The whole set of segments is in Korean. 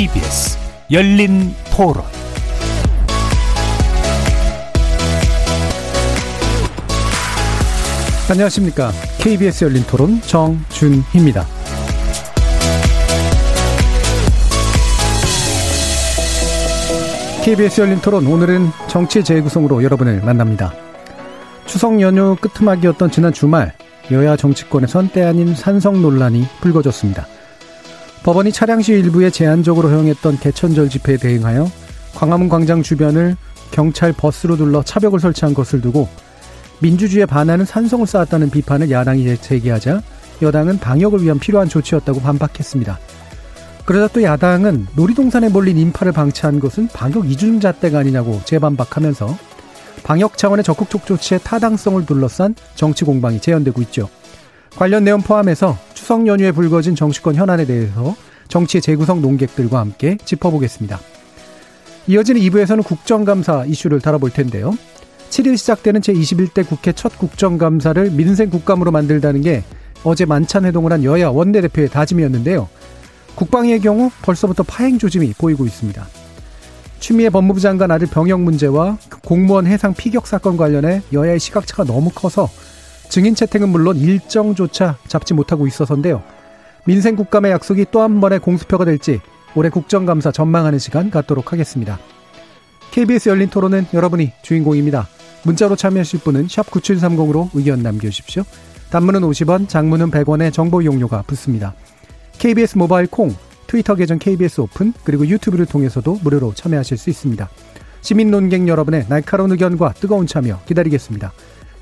KBS 열린 토론 안녕하십니까. KBS 열린 토론 정준희입니다. KBS 열린 토론 오늘은 정치 재구성으로 여러분을 만납니다. 추석 연휴 끄트막이었던 지난 주말 여야 정치권에선 때 아닌 산성 논란이 불거졌습니다. 법원이 차량 시 일부에 제한적으로 허용했던 개천절 집회에 대응하여 광화문 광장 주변을 경찰 버스로 둘러 차벽을 설치한 것을 두고 민주주의에 반하는 산성을 쌓았다는 비판을 야당이 제기하자 여당은 방역을 위한 필요한 조치였다고 반박했습니다. 그러자 또 야당은 놀이동산에 몰린 인파를 방치한 것은 방역 이중잣대가 아니냐고 재반박하면서 방역 차원의 적극적 조치의 타당성을 둘러싼 정치 공방이 재현되고 있죠. 관련 내용 포함해서 추석 연휴에 불거진 정치권 현안에 대해서 정치의 재구성 논객들과 함께 짚어보겠습니다. 이어지는 2부에서는 국정감사 이슈를 다뤄볼 텐데요. 7일 시작되는 제21대 국회 첫 국정감사를 민생 국감으로 만들다는 게 어제 만찬 회동을 한 여야 원내대표의 다짐이었는데요. 국방의 경우 벌써부터 파행 조짐이 보이고 있습니다. 추미애 법무부 장관 아들 병역 문제와 공무원 해상 피격 사건 관련해 여야의 시각차가 너무 커서 증인 채택은 물론 일정조차 잡지 못하고 있어서인데요. 민생 국감의 약속이 또 한 번의 공수표가 될지 올해 국정감사 전망하는 시간 갖도록 하겠습니다. KBS 열린 토론은 여러분이 주인공입니다. 문자로 참여하실 분은 9730으로 의견 남겨주십시오. 단문은 50원, 장문은 100원의 정보 이용료가 붙습니다. KBS 모바일 콩, 트위터 계정 KBS 오픈, 그리고 유튜브를 통해서도 무료로 참여하실 수 있습니다. 시민 논객 여러분의 날카로운 의견과 뜨거운 참여 기다리겠습니다.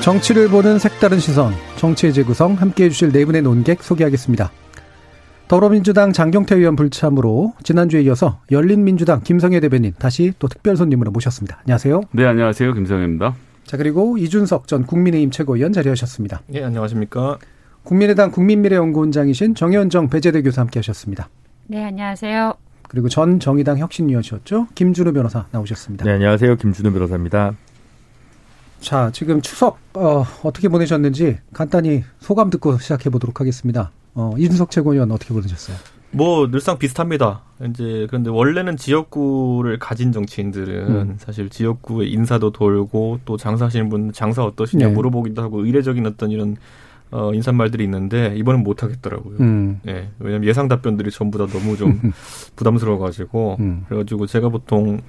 정치를 보는 색다른 시선, 정치의 재구성 함께 해 주실 네 분의 논객 소개하겠습니다. 더불어민주당 장경태 의원 불참으로 지난주에 이어서 열린민주당 김성애 대변인 다시 또 특별 손님으로 모셨습니다. 안녕하세요. 네, 안녕하세요. 김성애입니다. 자, 그리고 이준석 전 국민의힘 최고위원 자리하셨습니다. 네, 안녕하십니까. 국민의당 국민미래연구원장이신 정현정 배재대 교수 함께 하셨습니다. 네, 안녕하세요. 그리고 전 정의당 혁신위원이셨죠. 김준우 변호사 나오셨습니다. 네, 안녕하세요. 김준우 변호사입니다. 자, 지금 추석 어, 어떻게 보내셨는지 간단히 소감 듣고 시작해 보도록 하겠습니다. 어, 이준석 최고위원 어떻게 보내셨어요? 뭐 늘상 비슷합니다. 이제 그런데 원래는 지역구를 가진 정치인들은 음. 사실 지역구의 인사도 돌고 또 장사하시는 분 장사 어떠시냐 네. 물어보기도 하고 의례적인 어떤 이런 어, 인사말들이 있는데 이번엔 못 하겠더라고요. 음. 예. 왜냐면 예상 답변들이 전부 다 너무 좀 부담스러워 가지고 음. 그래 가지고 제가 보통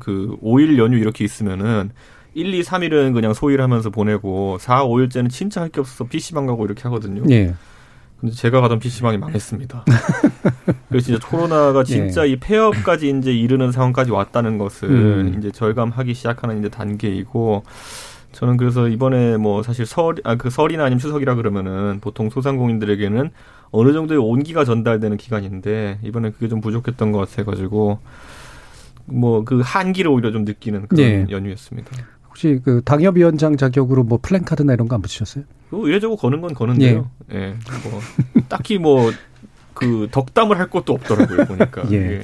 그 5일 연휴 이렇게 있으면은 1, 2, 3일은 그냥 소일 하면서 보내고 4, 5일째는 진짜 할 게 없어서 PC방 가고 이렇게 하거든요. 예. 근데 제가 가던 PC방이 망했습니다. 그래서 진짜 코로나가 진짜 예. 이 폐업까지 이제 이르는 상황까지 왔다는 것을 음. 이제 절감하기 시작하는 이제 단계이고 저는 그래서 이번에 뭐 사실 설, 아, 그 설이나 아니면 추석이라 그러면은 보통 소상공인들에게는 어느 정도의 온기가 전달되는 기간인데 이번에 그게 좀 부족했던 것 같아가지고 뭐 그 한기를 오히려 좀 느끼는 그런 예. 연휴였습니다. 혹시 그 당협위원장 자격으로 뭐 플랜카드나 이런 거 안 붙이셨어요? 뭐 이래저래 거는 건 거는데요. 예. 예. 뭐 딱히 뭐 그 덕담을 할 것도 없더라고요 보니까. 예. 예.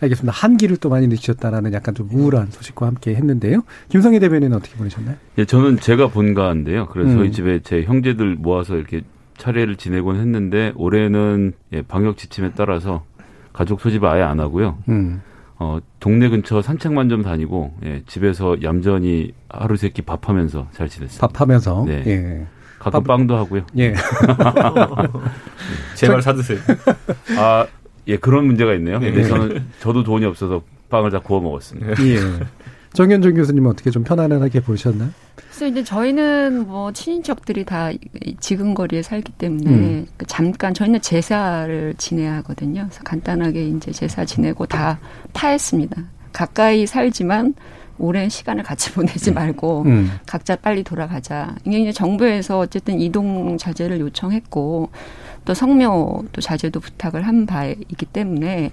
알겠습니다. 한기를 또 많이 늦추셨다라는 약간 좀 우울한 소식과 함께 했는데요. 김성희 대변인은 어떻게 보내셨나요? 예, 저는 제가 본가인데요. 그래서 음. 저희 집에 제 형제들 모아서 이렇게 차례를 지내곤 했는데 올해는 예, 방역 지침에 따라서 가족 소집을 아예 안 하고요. 음. 어, 동네 근처 산책만 좀 다니고 예, 집에서 얌전히 하루 세끼 밥하면서 잘 지냈습니다. 밥하면서. 네. 예. 가끔 밥... 빵도 하고요. 예. 제발 사드세요. 아, 예, 그런 문제가 있네요. 네. 근데 저는 저도 돈이 없어서 빵을 다 구워 먹었습니다. 예. 정현종 교수님 어떻게 좀 편안하게 보셨나요? 그래서 이제 저희는 뭐 친인척들이 다 지근거리에 살기 때문에 음. 그 잠깐 저희는 제사를 지내야 하거든요. 그래서 간단하게 이제 제사 지내고 다 파했습니다. 가까이 살지만 오랜 시간을 같이 보내지 음. 말고 음. 각자 빨리 돌아가자. 이게 이제 정부에서 어쨌든 이동 자제를 요청했고 또 성묘 또 자제도 부탁을 한 바이기 때문에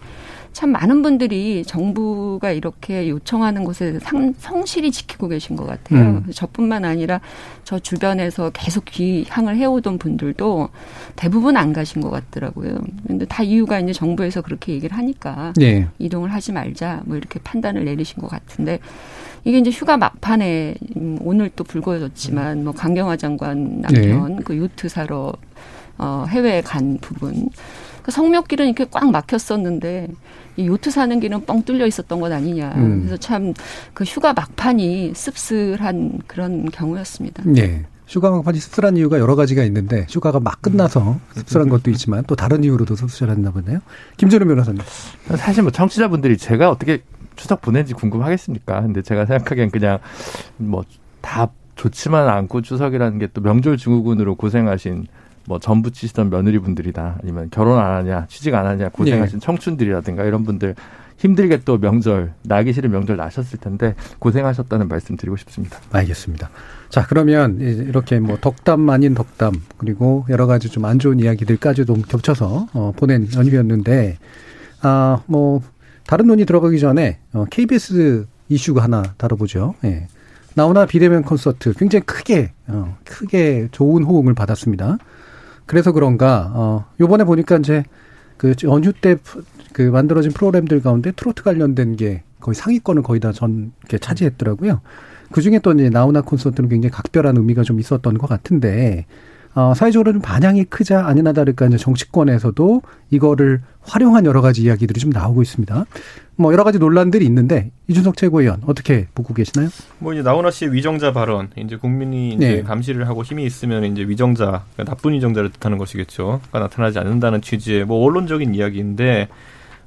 참 많은 분들이 정부가 이렇게 요청하는 곳에 상, 성실히 지키고 계신 것 같아요. 음. 저뿐만 아니라 저 주변에서 계속 귀향을 해오던 분들도 대부분 안 가신 것 같더라고요. 근데 다 이유가 이제 정부에서 그렇게 얘기를 하니까 네. 이동을 하지 말자 뭐 이렇게 판단을 내리신 것 같은데 이게 이제 휴가 막판에 음, 오늘 또 불거졌지만 뭐 강경화 장관 남편 네. 그 요트 사러 어 해외에 간 부분 그 성묘길은 이렇게 꽉 막혔었는데 이 요트 사는 길은 뻥 뚫려 있었던 것 아니냐. 음. 그래서 참 그 휴가 막판이 씁쓸한 그런 경우였습니다. 네. 휴가 막판이 씁쓸한 이유가 여러 가지가 있는데 휴가가 막 끝나서 음. 씁쓸한 것도 있지만 또 다른 이유로도 씁쓸했나 보네요. 김준호 변호사님. 사실 뭐 청취자분들이 제가 어떻게 추석 보낸지 궁금하겠습니까? 근데 제가 생각하기엔 그냥 뭐다 좋지만 않고 추석이라는 게 또 명절 증후군으로 고생하신 뭐 전부 치시던 며느리분들이다 아니면 결혼 안 하냐 취직 안 하냐 고생하신 네. 청춘들이라든가 이런 분들 힘들게 또 명절 나기 싫은 명절 나셨을 텐데 고생하셨다는 말씀 드리고 싶습니다. 알겠습니다. 자 그러면 이렇게 뭐 덕담 아닌 덕담 그리고 여러 가지 좀 안 좋은 이야기들까지도 겹쳐서 어, 보낸 연휴였는데 아뭐 다른 논의 들어가기 전에 어, KBS 이슈가 하나 다뤄보죠. 예. 나오나 비대면 콘서트 굉장히 크게 어, 크게 좋은 호응을 받았습니다. 그래서 그런가 어 요번에 보니까 이제 그 연휴 때 그 만들어진 프로그램들 가운데 트로트 관련된 게 거의 상위권을 거의 다전게 차지했더라고요. 그 중에 또 이제 나오나 콘서트는 굉장히 각별한 의미가 좀 있었던 것 같은데 어, 사회적으로 좀 반향이 크자 아니나 다를까 이제 정치권에서도 이거를 활용한 여러 가지 이야기들이 좀 나오고 있습니다. 뭐 여러 가지 논란들이 있는데 이준석 최고위원 어떻게 보고 계시나요? 뭐 이제 나훈아 씨의 위정자 발언 이제 국민이 이제 네. 감시를 하고 힘이 있으면 이제 위정자 그러니까 나쁜 위정자를 뜻하는 것이겠죠. 그러니까 나타나지 않는다는 취지의 뭐 원론적인 이야기인데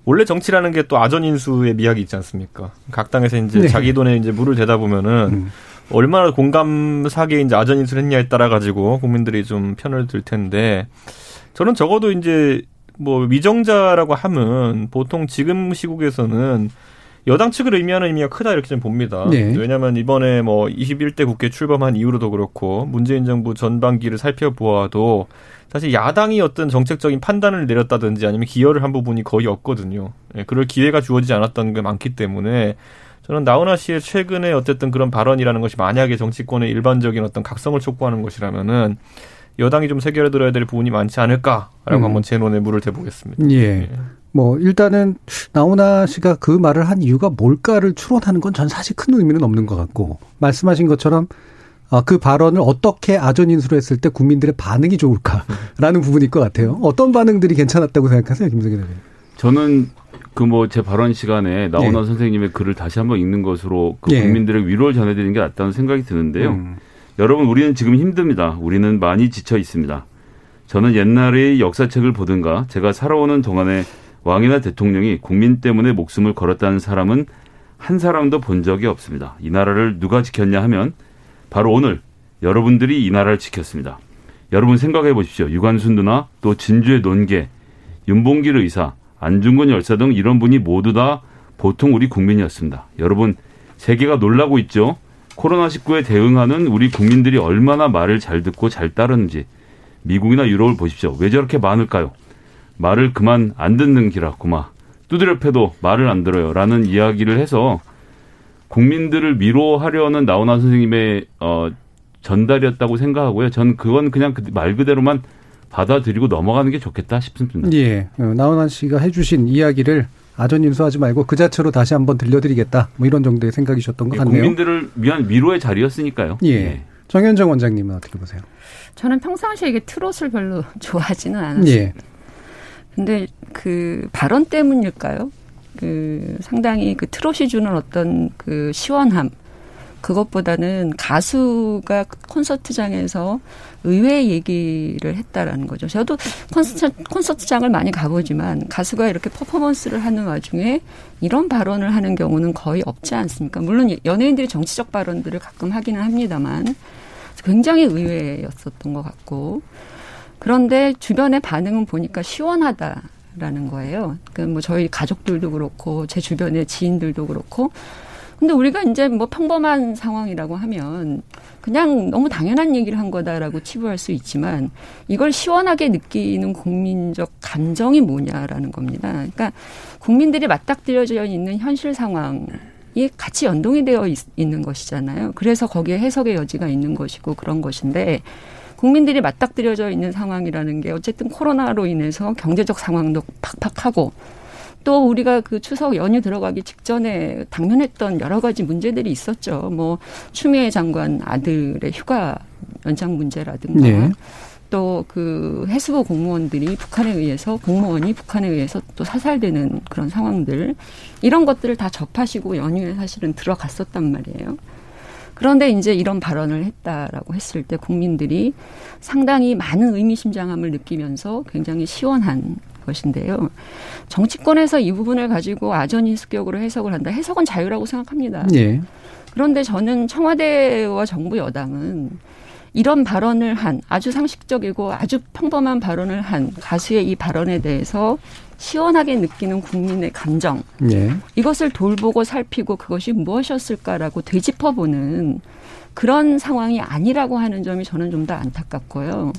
원래 정치라는 게 또 아전인수의 미학이 있지 않습니까? 각 당에서 이제 네. 자기 돈에 이제 물을 대다 보면은 음. 얼마나 공감사게 이제 아전인수를 했냐에 따라 가지고 국민들이 좀 편을 들 텐데 저는 적어도 이제 뭐 위정자라고 하면 보통 지금 시국에서는 여당 측을 의미하는 의미가 크다 이렇게 좀 봅니다. 네. 왜냐하면 이번에 뭐 21대 국회 출범한 이후로도 그렇고 문재인 정부 전반기를 살펴보아도 사실 야당이 어떤 정책적인 판단을 내렸다든지 아니면 기여를 한 부분이 거의 없거든요. 예, 그럴 기회가 주어지지 않았던 게 많기 때문에 저는 나훈아 씨의 최근에 어쨌든 그런 발언이라는 것이 만약에 정치권의 일반적인 어떤 각성을 촉구하는 것이라면은 여당이 좀 새겨들어야 드될 부분이 많지 않을까라고 음. 한번 제 논에 물을 대보겠습니다. 예. 예. 뭐 일단은 나훈아 씨가 그 말을 한 이유가 뭘까를 추론하는 건 전 사실 큰 의미는 없는 것 같고 말씀하신 것처럼 아, 그 발언을 어떻게 아전 인수로 했을 때 국민들의 반응이 좋을까라는 부분일 것 같아요. 어떤 반응들이 괜찮았다고 생각하세요, 김성현 의원님? 저는 그 뭐 제 발언 시간에 나훈아 네. 선생님의 글을 다시 한번 읽는 것으로 그 네. 국민들의 위로를 전해드리는 게 낫다는 생각이 드는데요. 음. 여러분 우리는 지금 힘듭니다. 우리는 많이 지쳐 있습니다. 저는 옛날의 역사책을 보든가 제가 살아오는 동안에 왕이나 대통령이 국민 때문에 목숨을 걸었다는 사람은 한 사람도 본 적이 없습니다. 이 나라를 누가 지켰냐 하면 바로 오늘 여러분들이 이 나라를 지켰습니다. 여러분 생각해 보십시오. 유관순 누나 또 진주의 논계 윤봉길 의사 안중근 열사 등 이런 분이 모두 다 보통 우리 국민이었습니다. 여러분, 세계가 놀라고 있죠? 코로나19에 대응하는 우리 국민들이 얼마나 말을 잘 듣고 잘 따르는지 미국이나 유럽을 보십시오. 왜 저렇게 많을까요? 말을 그만 안 듣는 기라 고마. 두드려 패도 말을 안 들어요. 라는 이야기를 해서 국민들을 위로하려는 나훈아 선생님의 어, 전달이었다고 생각하고요. 전 그건 그냥 그말 그대로만 받아들이고 넘어가는 게 좋겠다 싶습니다. 예. 어, 나훈아 씨가 해주신 이야기를 아전 인수하지 말고 그 자체로 다시 한번 들려드리겠다. 뭐 이런 정도의 생각이셨던 것 예, 같네요. 국민들을 위한 위로의 자리였으니까요. 예. 예. 정현정 원장님은 어떻게 보세요? 저는 평상시에 이게 트롯을 별로 좋아하지는 않았어요. 예. 근데 그 발언 때문일까요? 그 상당히 그 트롯이 주는 어떤 그 시원함 그것보다는 가수가 콘서트장에서 의외의 얘기를 했다라는 거죠. 저도 콘서트, 콘서트장을 많이 가보지만 가수가 이렇게 퍼포먼스를 하는 와중에 이런 발언을 하는 경우는 거의 없지 않습니까? 물론 연예인들이 정치적 발언들을 가끔 하기는 합니다만 굉장히 의외였었던 것 같고 그런데 주변의 반응은 보니까 시원하다 라는 거예요. 그뭐 저희 가족들도 그렇고 제 주변의 지인들도 그렇고 근데 우리가 이제 뭐 평범한 상황이라고 하면 그냥 너무 당연한 얘기를 한 거다라고 치부할 수 있지만 이걸 시원하게 느끼는 국민적 감정이 뭐냐라는 겁니다. 그러니까 국민들이 맞닥뜨려져 있는 현실 상황 이 같이 연동이 되어 있, 는 것이잖아요. 그래서 거기에 해석의 여지가 있는 것이고 그런 것인데 국민들이 맞닥뜨려져 있는 상황이라는 게 어쨌든 코로나로 인해서 경제적 상황도 팍팍하고 또 우리가 그 추석 연휴 들어가기 직전에 당면했던 여러 가지 문제들이 있었죠. 뭐 추미애 장관 아들의 휴가 연장 문제라든가 네. 또그 해수부 공무원들이 북한에 의해서 공무원이 북한에 의해서 또 사살되는 그런 상황들 이런 것들을 다 접하시고 연휴에 사실은 들어갔었단 말이에요. 그런데 이제 이런 발언을 했다라고 했을 때 국민들이 상당히 많은 의미심장함을 느끼면서 굉장히 시원한 것인데요. 정치권에서 이 부분을 가지고 아전인 습격으로 해석을 한다. 해석은 자유라고 생각합니다. 예. 그런데 저는 청와대와 정부 여당은 이런 발언을 한 아주 상식적이고 아주 평범한 발언을 한 가수의 이 발언에 대해서 시원하게 느끼는 국민의 감정 예. 이것을 돌보고 살피고 그것이 무엇이었을까라고 되짚어보는 그런 상황이 아니라고 하는 점이 저는 좀 더 안타깝고요.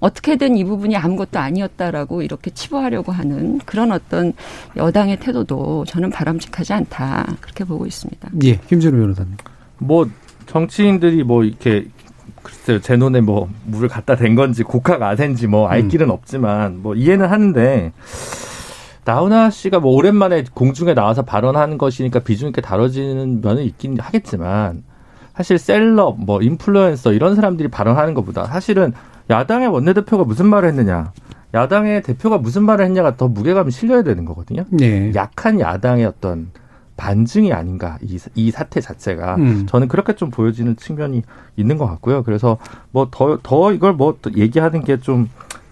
어떻게든 이 부분이 아무것도 아니었다라고 이렇게 치부하려고 하는 그런 어떤 여당의 태도도 저는 바람직하지 않다 그렇게 보고 있습니다. 예, 김준우 변호사님. 뭐 정치인들이 뭐 이렇게 글쎄요 제 눈에 뭐 물을 갖다 댄 건지 곡학 아센지 뭐알 음. 길은 없지만 뭐 이해는 하는데 나훈아 씨가 뭐 오랜만에 공중에 나와서 발언하는 것이니까 비중 있게 다뤄지는 면은 있긴 하겠지만 사실 셀럽, 뭐 인플루언서 이런 사람들이 발언하는 것보다 사실은 야당의 원내대표가 무슨 말을 했느냐, 야당의 대표가 무슨 말을 했냐가 더 무게감이 실려야 되는 거거든요. 네. 약한 야당의 어떤 반증이 아닌가 이, 이 사태 자체가 음. 저는 그렇게 좀 보여지는 측면이 있는 것 같고요. 그래서 뭐 더더 더 이걸 뭐 얘기하는 게 좀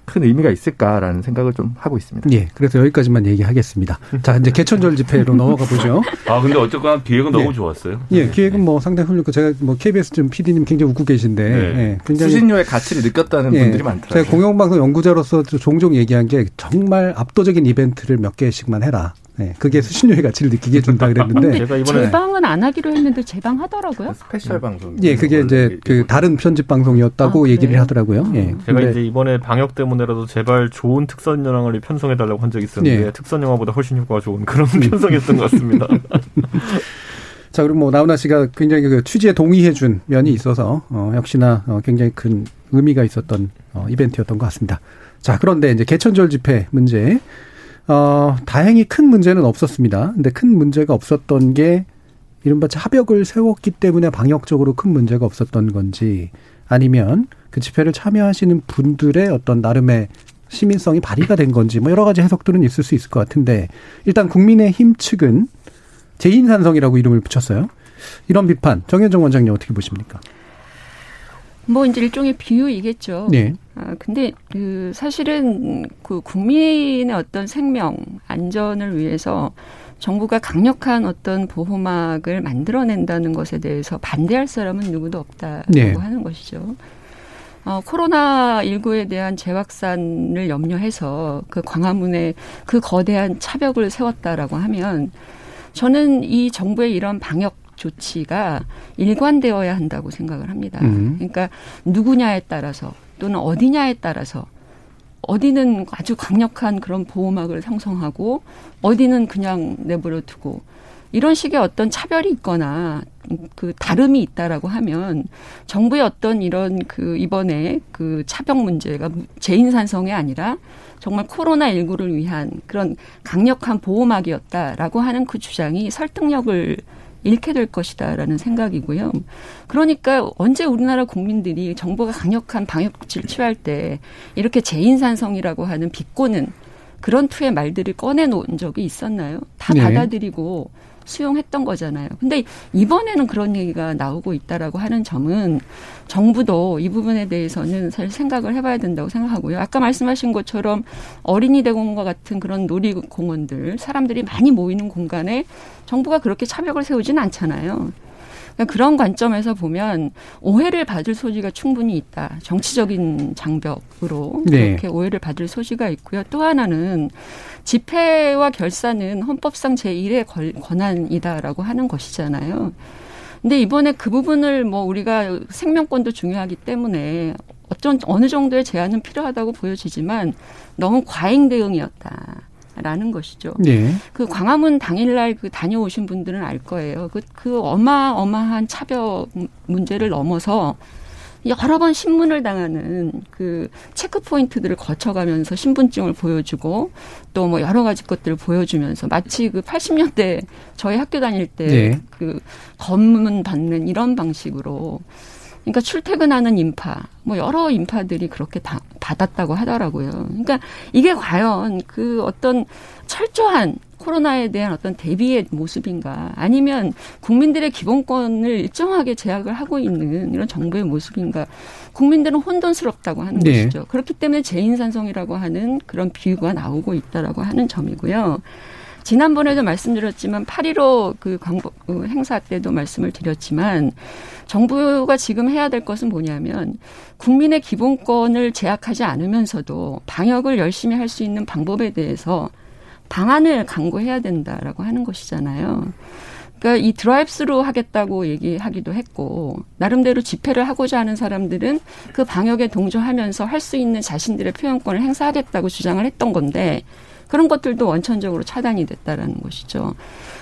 큰 의미가 있을까라는 생각을 좀 하고 있습니다. 예, 그래서 여기까지만 얘기하겠습니다. 자, 이제 개천절 집회로 넘어가 보죠. 아, 근데 어쨌거나 기획은 예. 너무 좋았어요. 예, 기획은 뭐 상당히 훌륭하고 제가 뭐 KBS 좀 PD님 굉장히 웃고 계신데 네. 예, 굉장히 수신료의 가치를 느꼈다는 예, 분들이 많더라고요. 제가 공영방송 연구자로서 종종 얘기한 게 정말 압도적인 이벤트를 몇 개씩만 해라. 네, 그게 수신료의 가치를 느끼게 준다 그랬는데 제가 이번에 재방은 안 하기로 했는데 재방 하더라고요. special 방송. 예, 그게 이제 그 다른 편집 방송이었다고 아, 얘기를 하더라고요. 예. 제가 이제 이번에 방역 때문에라도 제발 좋은 특선 영화를 편성해 달라고 한 적이 있었는데 예. 특선 영화보다 훨씬 효과가 좋은 그런 편성이었던 것 같습니다. 자, 그리고 뭐 나훈아 씨가 굉장히 그 취지에 동의해 준 면이 있어서 어, 역시나 어, 굉장히 큰 의미가 있었던 어, 이벤트였던 것 같습니다. 자, 그런데 이제 개천절 집회 문제. 어, 다행히 큰 문제는 없었습니다. 근데 큰 문제가 없었던 게 이른바 합역을 세웠기 때문에 방역적으로 큰 문제가 없었던 건지 아니면 그 집회를 참여하시는 분들의 어떤 나름의 시민성이 발휘가 된 건지 뭐 여러 가지 해석들은 있을 수 있을 것 같은데 일단 국민의힘 측은 재인산성이라고 이름을 붙였어요. 이런 비판 정현정 원장님 어떻게 보십니까? 뭐 이제 일종의 비유이겠죠. 네. 아 근데 그 사실은 그 국민의 어떤 생명 안전을 위해서 정부가 강력한 어떤 보호막을 만들어낸다는 것에 대해서 반대할 사람은 누구도 없다라고 네. 하는 것이죠. 어, 코로나19에 대한 재확산을 염려해서 그 광화문에 그 거대한 차벽을 세웠다라고 하면 저는 이 정부의 이런 방역 조치가 일관되어야 한다고 생각을 합니다. 음. 그러니까 누구냐에 따라서 또는 어디냐에 따라서 어디는 아주 강력한 그런 보호막을 형성하고 어디는 그냥 내버려 두고 이런 식의 어떤 차별이 있거나 그 다름이 있다라고 하면 정부의 어떤 이런 그 이번에 그 차벽 문제가 재인산성이 아니라 정말 코로나19를 위한 그런 강력한 보호막이었다라고 하는 그 주장이 설득력을 잃게 될 것이다라는 생각이고요. 그러니까 언제 우리나라 국민들이 정부가 강력한 방역 조치를 취할 때 이렇게 재인산성이라고 하는 비꼬는 그런 투의 말들을 꺼내놓은 적이 있었나요? 다 네. 받아들이고 수용했던 거잖아요. 근데 이번에는 그런 얘기가 나오고 있다라고 하는 점은 정부도 이 부분에 대해서는 사실 생각을 해봐야 된다고 생각하고요. 아까 말씀하신 것처럼 어린이 대공원과 같은 그런 놀이공원들 사람들이 많이 모이는 공간에 정부가 그렇게 차벽을 세우지는 않잖아요. 그러니까 그런 관점에서 보면 오해를 받을 소지가 충분히 있다. 정치적인 장벽으로 네. 그렇게 오해를 받을 소지가 있고요. 또 하나는 집회와 결사는 헌법상 제1의 권한이다라고 하는 것이잖아요. 근데 이번에 그 부분을 뭐 우리가 생명권도 중요하기 때문에 어떤 어느 정도의 제한은 필요하다고 보여지지만 너무 과잉 대응이었다. 라는 것이죠. 네. 그 광화문 당일날 그 다녀오신 분들은 알 거예요. 그, 그 어마어마한 차별 문제를 넘어서 여러 번 신문을 당하는 그 체크 포인트들을 거쳐가면서 신분증을 보여주고 또 뭐 여러 가지 것들을 보여주면서 마치 그 80년대 저희 학교 다닐 때그 네. 그 검문 받는 이런 방식으로 그러니까 출퇴근하는 인파, 뭐 여러 인파들이 그렇게 다 받았다고 하더라고요. 그러니까 이게 과연 그 어떤 철저한 코로나에 대한 어떤 대비의 모습인가 아니면 국민들의 기본권을 일정하게 제약을 하고 있는 이런 정부의 모습인가 국민들은 혼돈스럽다고 하는 네. 것이죠. 그렇기 때문에 재인산성이라고 하는 그런 비유가 나오고 있다라고 하는 점이고요. 지난번에도 말씀드렸지만 8.15그 광복 그 행사 때도 말씀을 드렸지만 정부가 지금 해야 될 것은 뭐냐면 국민의 기본권을 제약하지 않으면서도 방역을 열심히 할 수 있는 방법에 대해서 방안을 강구해야 된다라고 하는 것이잖아요. 그러니까 이 드라이브스루 하겠다고 얘기하기도 했고 나름대로 집회를 하고자 하는 사람들은 그 방역에 동조하면서 할 수 있는 자신들의 표현권을 행사하겠다고 주장을 했던 건데 그런 것들도 원천적으로 차단이 됐다라는 것이죠.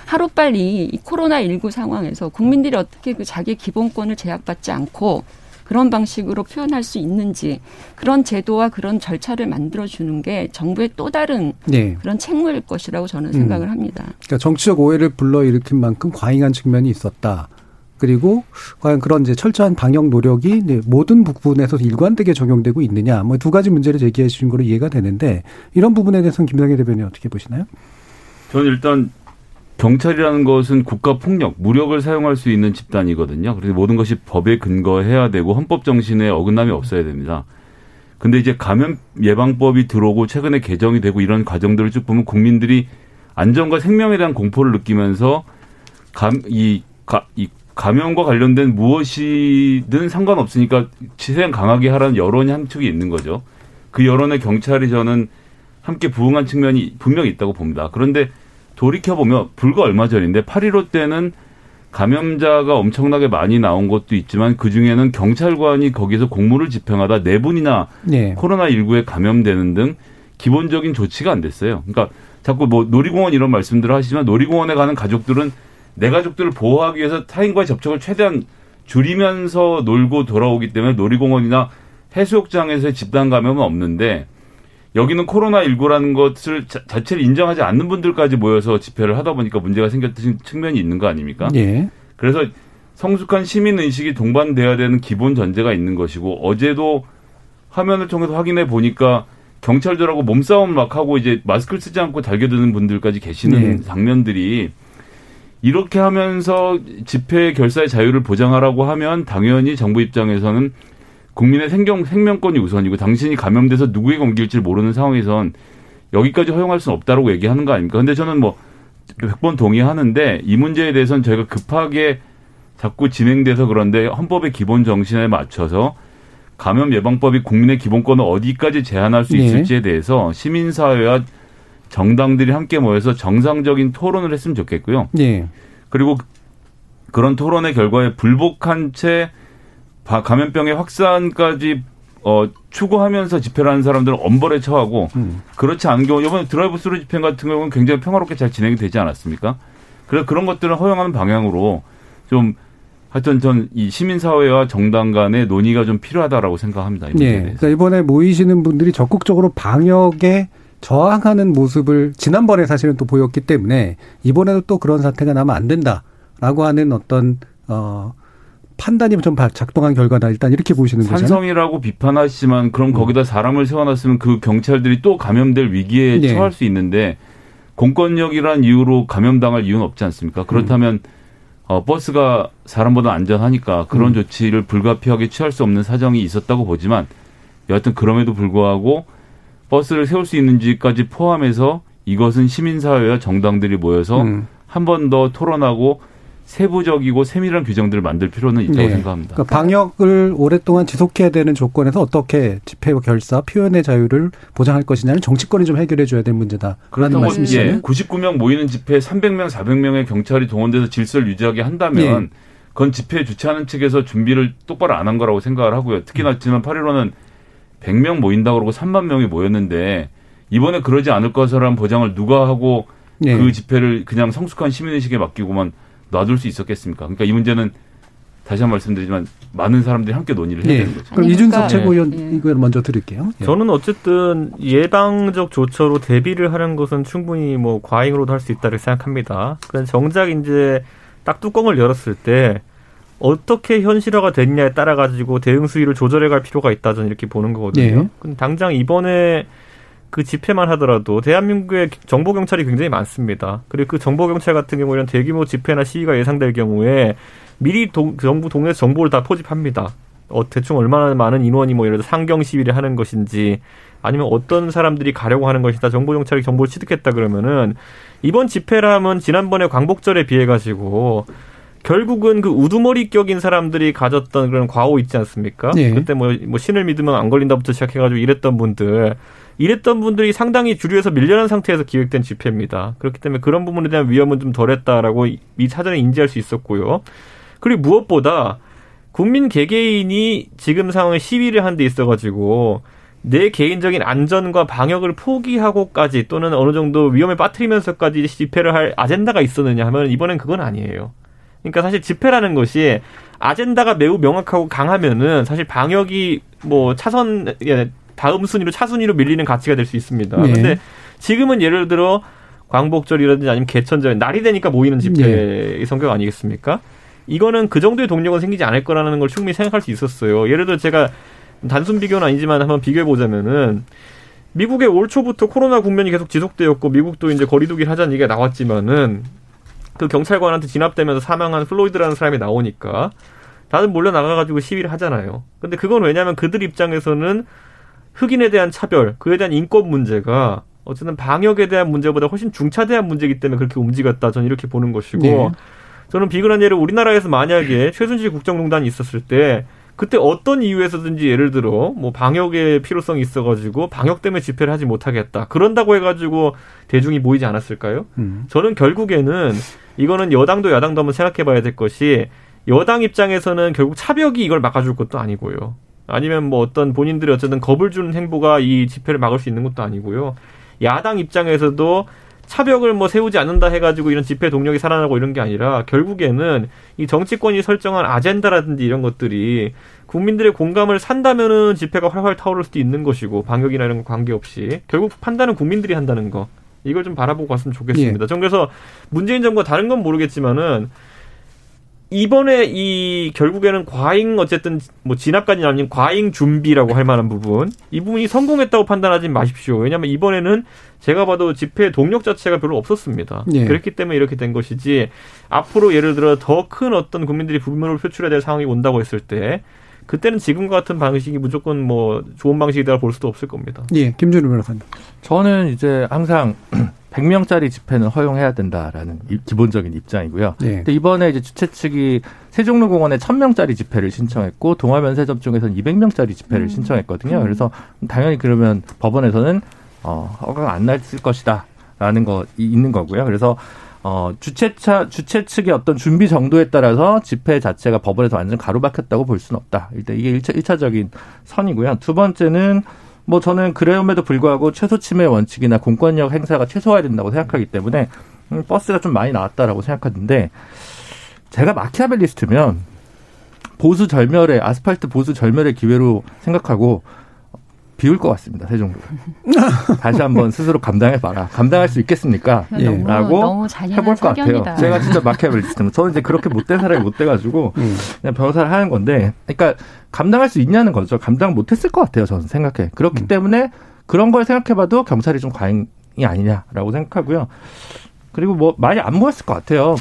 하루빨리 이 코로나19 상황에서 국민들이 어떻게 그 자기 기본권을 제약받지 않고 그런 방식으로 표현할 수 있는지 그런 제도와 그런 절차를 만들어 주는 게 정부의 또 다른 네. 그런 책무일 것이라고 저는 생각을 음. 합니다. 그러니까 정치적 오해를 불러일으킨 만큼 과잉한 측면이 있었다. 그리고 과연 그런 이제 철저한 방역 노력이 모든 부분에서 일관되게 적용되고 있느냐 뭐 두 가지 문제를 제기해 주신 거로 이해가 되는데 이런 부분에 대해서는 김상희 대변인 어떻게 보시나요? 저는 일단 경찰이라는 것은 국가 폭력, 무력을 사용할 수 있는 집단이거든요. 그래서 모든 것이 법에 근거해야 되고 헌법 정신에 어긋남이 없어야 됩니다. 근데 이제 감염 예방법이 들어오고 최근에 개정이 되고 이런 과정들을 쭉 보면 국민들이 안전과 생명에 대한 공포를 느끼면서 감, 이, 가, 이 감염과 관련된 무엇이든 상관없으니까 최대한 강하게 하라는 여론이 한 축이 있는 거죠. 그 여론에 경찰이 저는 함께 부응한 측면이 분명히 있다고 봅니다. 그런데 돌이켜보면 불과 얼마 전인데 8.15 때는 감염자가 엄청나게 많이 나온 것도 있지만 그 중에는 경찰관이 거기서 공무를 집행하다 네 분이나 네. 코로나19에 감염되는 등 기본적인 조치가 안 됐어요. 그러니까 자꾸 뭐 놀이공원 이런 말씀들을 하시지만 놀이공원에 가는 가족들은 내 가족들을 보호하기 위해서 타인과의 접촉을 최대한 줄이면서 놀고 돌아오기 때문에 놀이공원이나 해수욕장에서의 집단 감염은 없는데 여기는 코로나19라는 것을 자, 체를 인정하지 않는 분들까지 모여서 집회를 하다 보니까 문제가 생겼던 측면이 있는 거 아닙니까? 예. 그래서 성숙한 시민 의식이 동반돼야 되는 기본 전제가 있는 것이고 어제도 화면을 통해서 확인해 보니까 경찰들하고 몸싸움 막 하고 이제 마스크를 쓰지 않고 달겨드는 분들까지 계시는 예. 장면들이 이렇게 하면서 집회 결사의 자유를 보장하라고 하면 당연히 정부 입장에서는 국민의 생경, 생명권이 우선이고 당신이 감염돼서 누구에게 옮길지 모르는 상황에선 여기까지 허용할 수는 없다라고 얘기하는 거 아닙니까? 근데 저는 뭐 100번 동의하는데 이 문제에 대해서는 저희가 급하게 자꾸 진행돼서 그런데 헌법의 기본 정신에 맞춰서 감염 예방법이 국민의 기본권을 어디까지 제한할 수 네. 있을지에 대해서 시민사회와 정당들이 함께 모여서 정상적인 토론을 했으면 좋겠고요. 네. 그리고 그런 토론의 결과에 불복한 채 감염병의 확산까지 어, 추구하면서 집회를 하는 사람들은 엄벌에 처하고 음. 그렇지 않은 경우 이번에 드라이브 스루 집회 같은 경우는 굉장히 평화롭게 잘 진행이 되지 않았습니까? 그래서 그런 것들을 허용하는 방향으로 좀 하여튼 전 이 시민사회와 정당 간의 논의가 좀 필요하다라고 생각합니다. 네. 그러니까 이번에 모이시는 분들이 적극적으로 방역에 저항하는 모습을 지난번에 사실은 또 보였기 때문에 이번에도 또 그런 사태가 나면 안 된다라고 하는 어떤 어 판단이 좀 작동한 결과다 일단 이렇게 보시는 거죠. 산성이라고 비판하시지만 그럼 음. 거기다 사람을 세워놨으면 그 경찰들이 또 감염될 위기에 네. 처할 수 있는데 공권력이란 이유로 감염당할 이유는 없지 않습니까? 그렇다면 음. 어, 버스가 사람보다 안전하니까 그런 음. 조치를 불가피하게 취할 수 없는 사정이 있었다고 보지만 여하튼 그럼에도 불구하고 버스를 세울 수 있는지까지 포함해서 이것은 시민사회와 정당들이 모여서 음. 한번 더 토론하고 세부적이고 세밀한 규정들을 만들 필요는 있다고 네. 생각합니다. 그러니까 방역을 오랫동안 지속해야 되는 조건에서 어떻게 집회와 결사, 표현의 자유를 보장할 것이냐는 정치권이 좀 해결해 줘야 될 문제다. 그런 말씀이시죠. 예, 99명 모이는 집회 300명, 400명의 경찰이 동원돼서 질서를 유지하게 한다면 예. 그건 집회 주최하는 측에서 준비를 똑바로 안 한 거라고 생각을 하고요. 특히나 지난 8일로는 100명 모인다고 그러고 3만 명이 모였는데 이번에 그러지 않을 것이라는 보장을 누가 하고 네. 그 집회를 그냥 성숙한 시민의식에 맡기고만 놔둘 수 있었겠습니까? 그러니까 이 문제는 다시 한 번 말씀드리지만 많은 사람들이 함께 논의를 해야 네. 되는 거죠. 그럼 이준석 최고위원 네. 이걸 먼저 드릴게요. 예. 저는 어쨌든 예방적 조처로 대비를 하는 것은 충분히 뭐 과잉으로도 할 수 있다고 생각합니다. 그런 정작 이제 딱 뚜껑을 열었을 때 어떻게 현실화가 됐냐에 따라 가지고 대응 수위를 조절해 갈 필요가 있다 저는 이렇게 보는 거거든요. 네. 근데 당장 이번에 그 집회만 하더라도 대한민국의 정보 경찰이 굉장히 많습니다. 그리고 그 정보 경찰 같은 경우에는 대규모 집회나 시위가 예상될 경우에 미리 동, 정부 동네에서 정보를 다 포집합니다. 어, 대충 얼마나 많은 인원이 뭐 예를 들어 상경 시위를 하는 것인지 아니면 어떤 사람들이 가려고 하는 것이다 정보 경찰이 정보를 취득했다 그러면은 이번 집회라면 지난번에 광복절에 비해 가지고 결국은 그 우두머리 격인 사람들이 가졌던 그런 과오 있지 않습니까? 네. 그때 뭐, 뭐 신을 믿으면 안 걸린다부터 시작해가지고 이랬던 분들 이랬던 분들이 상당히 주류에서 밀려난 상태에서 기획된 집회입니다. 그렇기 때문에 그런 부분에 대한 위험은 좀 덜했다라고 이 사전에 인지할 수 있었고요. 그리고 무엇보다 국민 개개인이 지금 상황에 시위를 한 데 있어가지고 내 개인적인 안전과 방역을 포기하고까지 또는 어느 정도 위험에 빠뜨리면서까지 집회를 할 아젠다가 있었느냐 하면 이번엔 그건 아니에요. 그러니까 사실 집회라는 것이 아젠다가 매우 명확하고 강하면은 사실 방역이 뭐 차선 예, 다음 순위로 차순위로 밀리는 가치가 될 수 있습니다. 네. 근데 지금은 예를 들어 광복절이라든지 아니면 개천절 날이 되니까 모이는 집회의 네. 성격 아니겠습니까? 이거는 그 정도의 동력은 생기지 않을 거라는 걸 충분히 생각할 수 있었어요. 예를 들어 제가 단순 비교는 아니지만 한번 비교해 보자면은 미국의 올 초부터 코로나 국면이 계속 지속되었고 미국도 이제 거리두기를 하자는 얘기가 나왔지만은 그 경찰관한테 진압되면서 사망한 플로이드라는 사람이 나오니까 다들 몰려 나가가지고 시위를 하잖아요. 근데 그건 왜냐하면 그들 입장에서는 흑인에 대한 차별, 그에 대한 인권 문제가 어쨌든 방역에 대한 문제보다 훨씬 중차대한 문제이기 때문에 그렇게 움직였다. 저는 이렇게 보는 것이고 네. 저는 비근한 예를 우리나라에서 만약에 최순실 국정농단이 있었을 때 그때 어떤 이유에서든지 예를 들어 뭐 방역의 필요성이 있어가지고 방역 때문에 집회를 하지 못하겠다 그런다고 해가지고 대중이 모이지 않았을까요? 음. 저는 결국에는 이거는 여당도 야당도 한번 생각해봐야 될 것이 여당 입장에서는 결국 차벽이 이걸 막아줄 것도 아니고요. 아니면 뭐 어떤 본인들이 어쨌든 겁을 주는 행보가 이 집회를 막을 수 있는 것도 아니고요. 야당 입장에서도 차벽을 뭐 세우지 않는다 해가지고 이런 집회 동력이 살아나고 이런 게 아니라 결국에는 이 정치권이 설정한 아젠다라든지 이런 것들이 국민들의 공감을 산다면은 집회가 활활 타오를 수도 있는 것이고 방역이나 이런 거 관계없이 결국 판단은 국민들이 한다는 거 이걸 좀 바라보고 갔으면 좋겠습니다. 예. 전 그래서 문재인 정부가 다른 건 모르겠지만은 이번에 이 결국에는 과잉 어쨌든 뭐 진압까지는 아닌 과잉 준비라고 할 만한 부분 이 부분이 성공했다고 판단하지 마십시오. 왜냐하면 이번에는 제가 봐도 집회 동력 자체가 별로 없었습니다. 예. 그렇기 때문에 이렇게 된 것이지 앞으로 예를 들어 더 큰 어떤 국민들이 불만을 표출해야 될 상황이 온다고 했을 때 그때는 지금과 같은 방식이 무조건 뭐 좋은 방식이다 볼 수도 없을 겁니다. 예, 김준우 변호사님. 저는 이제 항상 100명짜리 집회는 허용해야 된다라는 기본적인 입장이고요. 네. 근데 이번에 이제 주최 측이 세종로공원에 1000명짜리 집회를 신청했고 동화면세점 쪽에서는 200명짜리 집회를 음. 신청했거든요. 그래서 당연히 그러면 법원에서는 어, 허가가 안 났을 것이다라는 거 있는 거고요. 그래서 어, 주최차, 주최 측의 어떤 준비 정도에 따라서 집회 자체가 법원에서 완전 가로막혔다고 볼 수는 없다. 일단 이게 1차, 1차적인 선이고요. 두 번째는 뭐 저는 그래움에도 불구하고 최소 침해 원칙이나 공권력 행사가 최소화해야 된다고 생각하기 때문에 음, 버스가 좀 많이 나왔다라고 생각하는데 제가 마키아벨리스트면 보수 절멸의 아스팔트 보수 절멸의 기회로 생각하고 비울 것 같습니다. 세종도. 다시 한번 스스로 감당해 봐라. 감당할 수 있겠습니까? 예. 너무, 라고 너무 해볼 것 같아요. 제가 진짜 마키아벨리스트면 저는 이제 그렇게 못된 사람이 못 돼가지고 음. 그냥 변호사를 하는 건데, 그러니까 감당할 수 있냐는 거죠. 감당 못했을 것 같아요. 저는 생각해. 그렇기 음. 때문에 그런 걸 생각해봐도 경찰이 좀 과잉이 아니냐라고 생각하고요. 그리고 뭐 많이 안 모였을 것 같아요.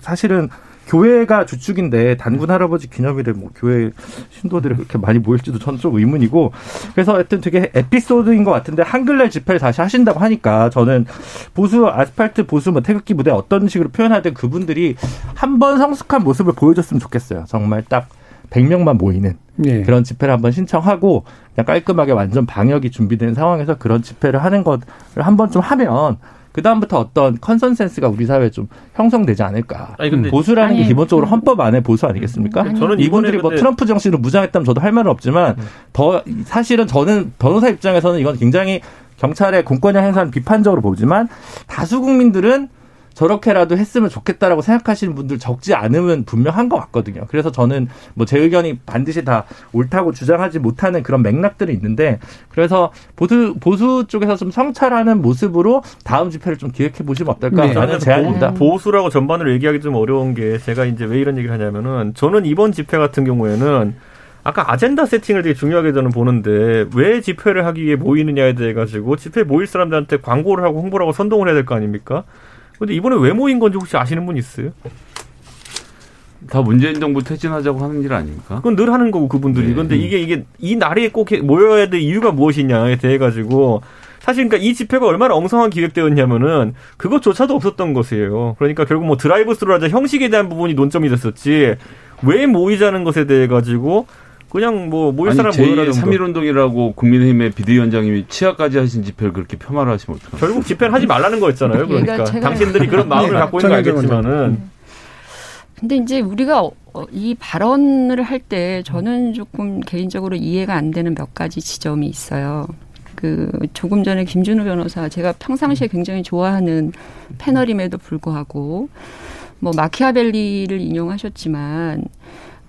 사실은 교회가 주축인데 단군 할아버지 기념일에 뭐 교회 신도들이 그렇게 많이 모일지도 저는 좀 의문이고 그래서 하여튼 되게 에피소드인 것 같은데 한글날 집회를 다시 하신다고 하니까 저는 보수 아스팔트 보수 뭐 태극기 무대 어떤 식으로 표현하든 그분들이 한 번 성숙한 모습을 보여줬으면 좋겠어요. 정말 딱 100명만 모이는 예. 그런 집회를 한번 신청하고 그냥 깔끔하게 완전 방역이 준비된 상황에서 그런 집회를 하는 것을 한번 좀 하면 그 다음부터 어떤 컨센서스가 우리 사회에 좀 형성되지 않을까. 아니, 근데 보수라는 아니, 게 기본적으로 음. 헌법 안에 보수 아니겠습니까? 아니, 저는 이분들이 뭐 트럼프 정신으로 무장했다면 저도 할 말은 없지만 음. 더 사실은 저는 변호사 입장에서는 이건 굉장히 경찰의 공권력 행사를 비판적으로 보지만 다수 국민들은 저렇게라도 했으면 좋겠다라고 생각하시는 분들 적지 않으면 분명한 것 같거든요. 그래서 저는 뭐 제 의견이 반드시 다 옳다고 주장하지 못하는 그런 맥락들이 있는데 그래서 보수 보수 쪽에서 좀 성찰하는 모습으로 다음 집회를 좀 기획해 보시면 어떨까라는 네. 제안입니다. 보수라고 전반으로 얘기하기 좀 어려운 게 제가 이제 왜 이런 얘기를 하냐면은 저는 이번 집회 같은 경우에는 아까 아젠다 세팅을 되게 중요하게 저는 보는데 왜 집회를 하기 위해 모이느냐에 대해 가지고 집회 모일 사람들한테 광고를 하고 홍보를 하고 선동을 해야 될 거 아닙니까? 근데 이번에 왜 모인 건지 혹시 아시는 분 있어요? 다 문재인 정부 퇴진하자고 하는 일 아닙니까? 그건 늘 하는 거고 그분들이. 네. 근데 이게 이게 이 날에 꼭 모여야 될 이유가 무엇이냐에 대해 가지고 사실 그러니까 이 집회가 얼마나 엉성한 기획되었냐면은 그것조차도 없었던 것이에요. 그러니까 결국 뭐 drive-thru라자 형식에 대한 부분이 논점이 됐었지 왜 모이자는 것에 대해 가지고 그냥 뭐 모일 사람 모여라. 3.1 운동이라고 국민의힘의 비대위원장님이 치하까지 하신 집회를 그렇게 폄하를 하시면 어떡합니까? 결국 집회를 하지 말라는 거였잖아요. 그러니까, 그러니까 당신들이 그런 마음을 네, 갖고 있는 거 알겠지만은. 음. 근데 이제 우리가 어, 이 발언을 할 때 저는 조금 개인적으로 이해가 안 되는 몇 가지 지점이 있어요. 그 조금 전에 김준우 변호사 제가 평상시에 굉장히 좋아하는 패널임에도 불구하고 뭐 마키아벨리를 인용하셨지만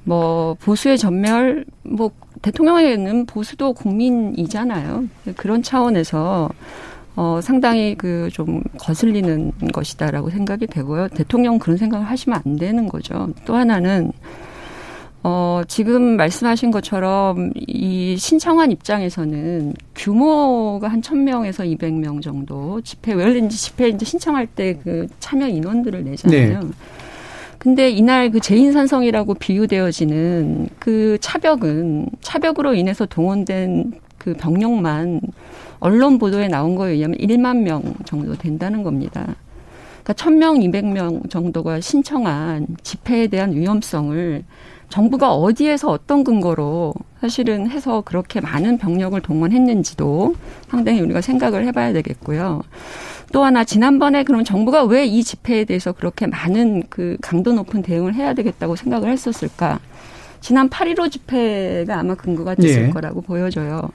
뭐 보수의 전멸 뭐 대통령에게는 보수도 국민이잖아요. 그런 차원에서 어 상당히 그 좀 거슬리는 것이다라고 생각이 되고요. 대통령 그런 생각을 하시면 안 되는 거죠. 또 하나는 어, 지금 말씀하신 것처럼 이 신청한 입장에서는 규모가 한 천명에서 이백 명 정도 집회, 원래 이제 집회 이제 신청할 때 그 참여 인원들을 내잖아요. 네. 근데 이날 그 재인산성이라고 비유되어지는 그 차벽은 차벽으로 인해서 동원된 그 병력만 언론 보도에 나온 거에 의하면 1만 명 정도 된다는 겁니다. 그러니까 1000명, 200명 정도가 신청한 집회에 대한 위험성을 정부가 어디에서 어떤 근거로 사실은 해서 그렇게 많은 병력을 동원했는지도 상당히 우리가 생각을 해봐야 되겠고요. 또 하나 지난번에 그럼 정부가 왜 이 집회에 대해서 그렇게 많은 그 강도 높은 대응을 해야 되겠다고 생각을 했었을까? 지난 8.15 집회가 아마 근거가 됐을 네. 거라고 보여져요.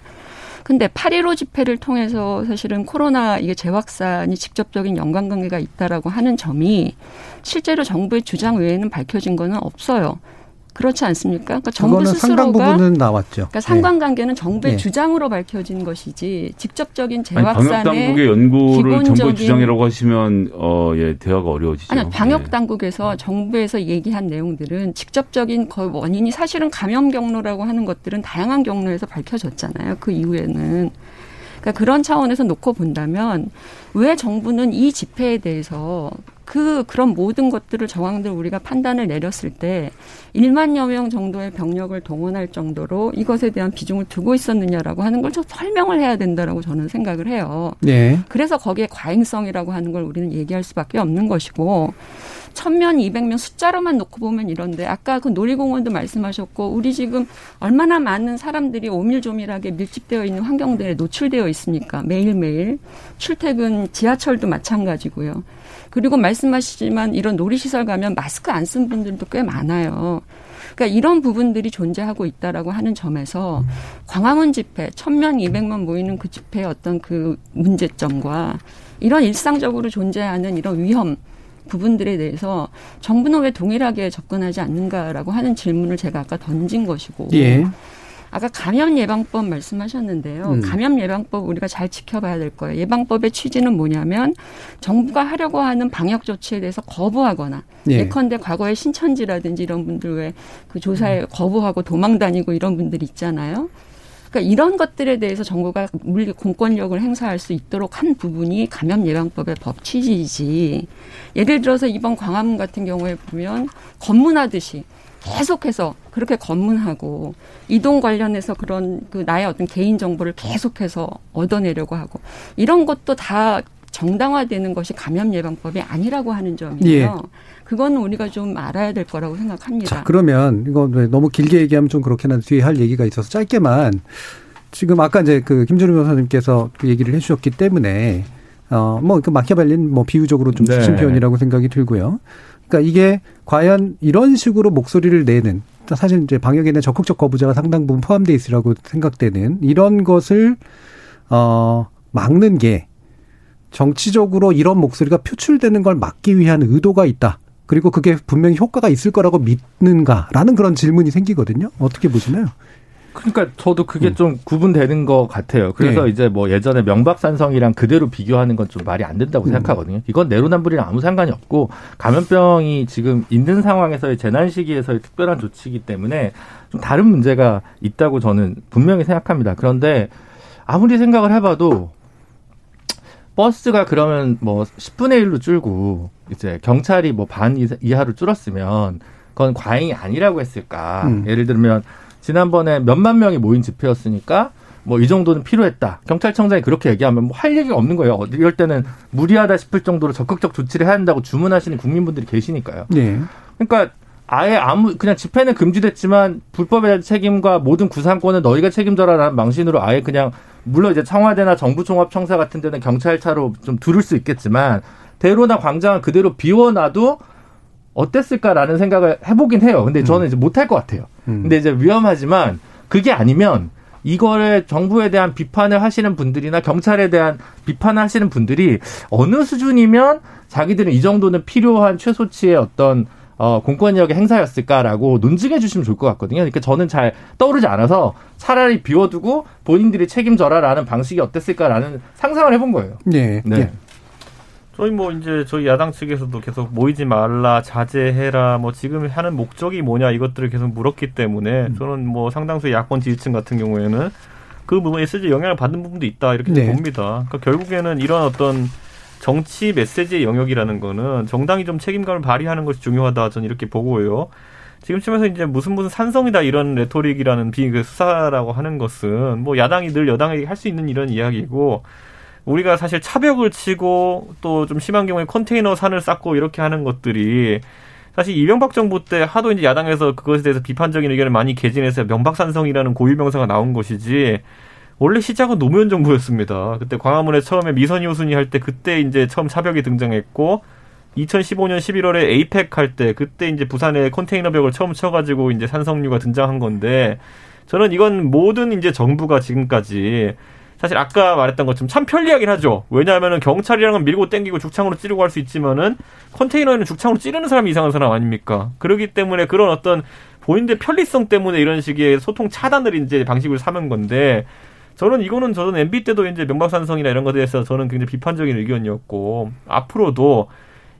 근데 8.15 집회를 통해서 사실은 코로나 이게 재확산이 직접적인 연관관계가 있다라고 하는 점이 실제로 정부의 주장 외에는 밝혀진 거는 없어요. 그렇지 않습니까? 그러니까 정부 스스로가 부분은 나왔죠. 그러니까 상관관계는 정부의 네. 주장으로 밝혀진 것이지 직접적인 재확산의 방역 당국의 연구를 정부의 주장이라고 하시면 어, 예, 대화가 어려워지죠. 아니, 방역 당국에서 네. 정부에서 얘기한 내용들은 직접적인 거 원인이 사실은 감염 경로라고 하는 것들은 다양한 경로에서 밝혀졌잖아요. 그 이후에는 그러니까 그런 차원에서 놓고 본다면 왜 정부는 이 집회에 대해서 그 그런 모든 것들을 정황들 우리가 판단을 내렸을 때 1만여 명 정도의 병력을 동원할 정도로 이것에 대한 비중을 두고 있었느냐라고 하는 걸 좀 설명을 해야 된다라고 저는 생각을 해요. 네. 그래서 거기에 과잉성이라고 하는 걸 우리는 얘기할 수밖에 없는 것이고 천명 이백 명 숫자로만 놓고 보면 이런데 아까 그 놀이공원도 말씀하셨고 우리 지금 얼마나 많은 사람들이 오밀조밀하게 밀집되어 있는 환경들에 노출되어 있습니까? 매일매일 출퇴근 지하철도 마찬가지고요. 그리고 말씀하시지만 이런 놀이시설 가면 마스크 안 쓴 분들도 꽤 많아요. 그러니까 이런 부분들이 존재하고 있다라고 하는 점에서 광화문 집회, 천명, 이백만 모이는 그 집회의 어떤 그 문제점과 이런 일상적으로 존재하는 이런 위험 부분들에 대해서 정부는 왜 동일하게 접근하지 않는가라고 하는 질문을 제가 아까 던진 것이고 예. 아까 감염 예방법 말씀하셨는데요. 음. 감염 예방법 우리가 잘 지켜봐야 될 거예요. 예방법의 취지는 뭐냐면 정부가 하려고 하는 방역 조치에 대해서 거부하거나 예. 예컨대 과거에 신천지라든지 이런 분들 왜 그 조사에 음. 거부하고 도망 다니고 이런 분들 있잖아요. 그러니까 이런 것들에 대해서 정부가 물리 공권력을 행사할 수 있도록 한 부분이 감염 예방법의 법 취지이지. 예를 들어서 이번 광화문 같은 경우에 보면 검문하듯이 계속해서 그렇게 검문하고 이동 관련해서 그런 그 나의 어떤 개인 정보를 계속해서 얻어내려고 하고 이런 것도 다 정당화되는 것이 감염 예방법이 아니라고 하는 점이에요. 예. 그거는 우리가 좀 알아야 될 거라고 생각합니다. 자, 그러면 이거 너무 길게 얘기하면 좀 그렇긴 한데 뒤에 할 얘기가 있어서 짧게만 지금 아까 이제 그 김준우 변호사님께서 그 얘기를 해주셨기 때문에 어뭐 그 마키아벨린 뭐 비유적으로 좀 네. 주신 표현이라고 생각이 들고요. 그러니까 이게 과연 이런 식으로 목소리를 내는 사실 이제 방역에 대한 적극적 거부자가 상당 부분 포함돼 있으라고 생각되는 이런 것을 어 막는 게 정치적으로 이런 목소리가 표출되는 걸 막기 위한 의도가 있다. 그리고 그게 분명히 효과가 있을 거라고 믿는가라는 그런 질문이 생기거든요. 어떻게 보시나요? 그러니까 저도 그게 음. 좀 구분되는 것 같아요. 그래서 네. 이제 뭐 예전에 명박산성이랑 그대로 비교하는 건 좀 말이 안 된다고 음. 생각하거든요. 이건 내로남불이랑 아무 상관이 없고 감염병이 지금 있는 상황에서의 재난 시기에서의 특별한 조치이기 때문에 좀 다른 문제가 있다고 저는 분명히 생각합니다. 그런데 아무리 생각을 해봐도 버스가 그러면 뭐 10분의 1로 줄고 이제 경찰이 뭐 반 이하로 줄었으면 그건 과잉이 아니라고 했을까. 음. 예를 들면 지난번에 몇만 명이 모인 집회였으니까 뭐 이 정도는 필요했다. 경찰청장이 그렇게 얘기하면 뭐 할 얘기가 없는 거예요. 이럴 때는 무리하다 싶을 정도로 적극적 조치를 해야 한다고 주문하시는 국민분들이 계시니까요. 네. 그러니까 아예 아무 그냥 집회는 금지됐지만 불법에 대한 책임과 모든 구상권은 너희가 책임져라라는 망신으로 아예 그냥 물론 이제 청와대나 정부종합청사 같은 데는 경찰차로 좀 두를 수 있겠지만 대로나 광장은 그대로 비워놔도 어땠을까라는 생각을 해보긴 해요. 근데 저는 음. 이제 못할 것 같아요. 음. 근데 이제 위험하지만 그게 아니면 이거를 정부에 대한 비판을 하시는 분들이나 경찰에 대한 비판을 하시는 분들이 어느 수준이면 자기들은 이 정도는 필요한 최소치의 어떤 어, 공권력의 행사였을까라고 논증해 주시면 좋을 것 같거든요. 그러니까 저는 잘 떠오르지 않아서 차라리 비워두고 본인들이 책임져라라는 방식이 어땠을까라는 상상을 해본 거예요. 네. 네. 네. 저희 뭐 이제 저희 야당 측에서도 계속 모이지 말라, 자제해라, 뭐 지금 하는 목적이 뭐냐 이것들을 계속 물었기 때문에 음. 저는 뭐 상당수의 야권 지지층 같은 경우에는 그 부분에 실제 영향을 받는 부분도 있다 이렇게 네. 봅니다. 그러니까 결국에는 이런 어떤 정치 메시지의 영역이라는 거는 정당이 좀 책임감을 발휘하는 것이 중요하다 저는 이렇게 보고요. 지금쯤에서 이제 무슨 무슨 산성이다 이런 레토릭이라는 비그 수사라고 하는 것은 뭐 야당이 늘 여당에게 할 수 있는 이런 이야기고 우리가 사실 차벽을 치고 또 좀 심한 경우에 컨테이너 산을 쌓고 이렇게 하는 것들이 사실 이명박 정부 때 하도 이제 야당에서 그것에 대해서 비판적인 의견을 많이 개진해서 명박산성이라는 고유명사가 나온 것이지 원래 시작은 노무현 정부였습니다. 그때 광화문에 처음에 미선이 효순이 할 때 그때 이제 처음 차벽이 등장했고 2015년 11월에 에이펙 할 때 그때 이제 부산에 컨테이너 벽을 처음 쳐가지고 이제 산성류가 등장한 건데 저는 이건 모든 이제 정부가 지금까지 사실 아까 말했던 것처럼 참 편리하긴 하죠. 왜냐하면은 경찰이랑은 밀고 땡기고 죽창으로 찌르고 할 수 있지만은 컨테이너에는 죽창으로 찌르는 사람이 이상한 사람 아닙니까? 그러기 때문에 그런 어떤 본인들 편리성 때문에 이런 식의 소통 차단을 이제 방식을 삼은 건데 저는 이거는 저는 MB 때도 이제 명박산성이나 이런 것에 대해서 저는 굉장히 비판적인 의견이었고 앞으로도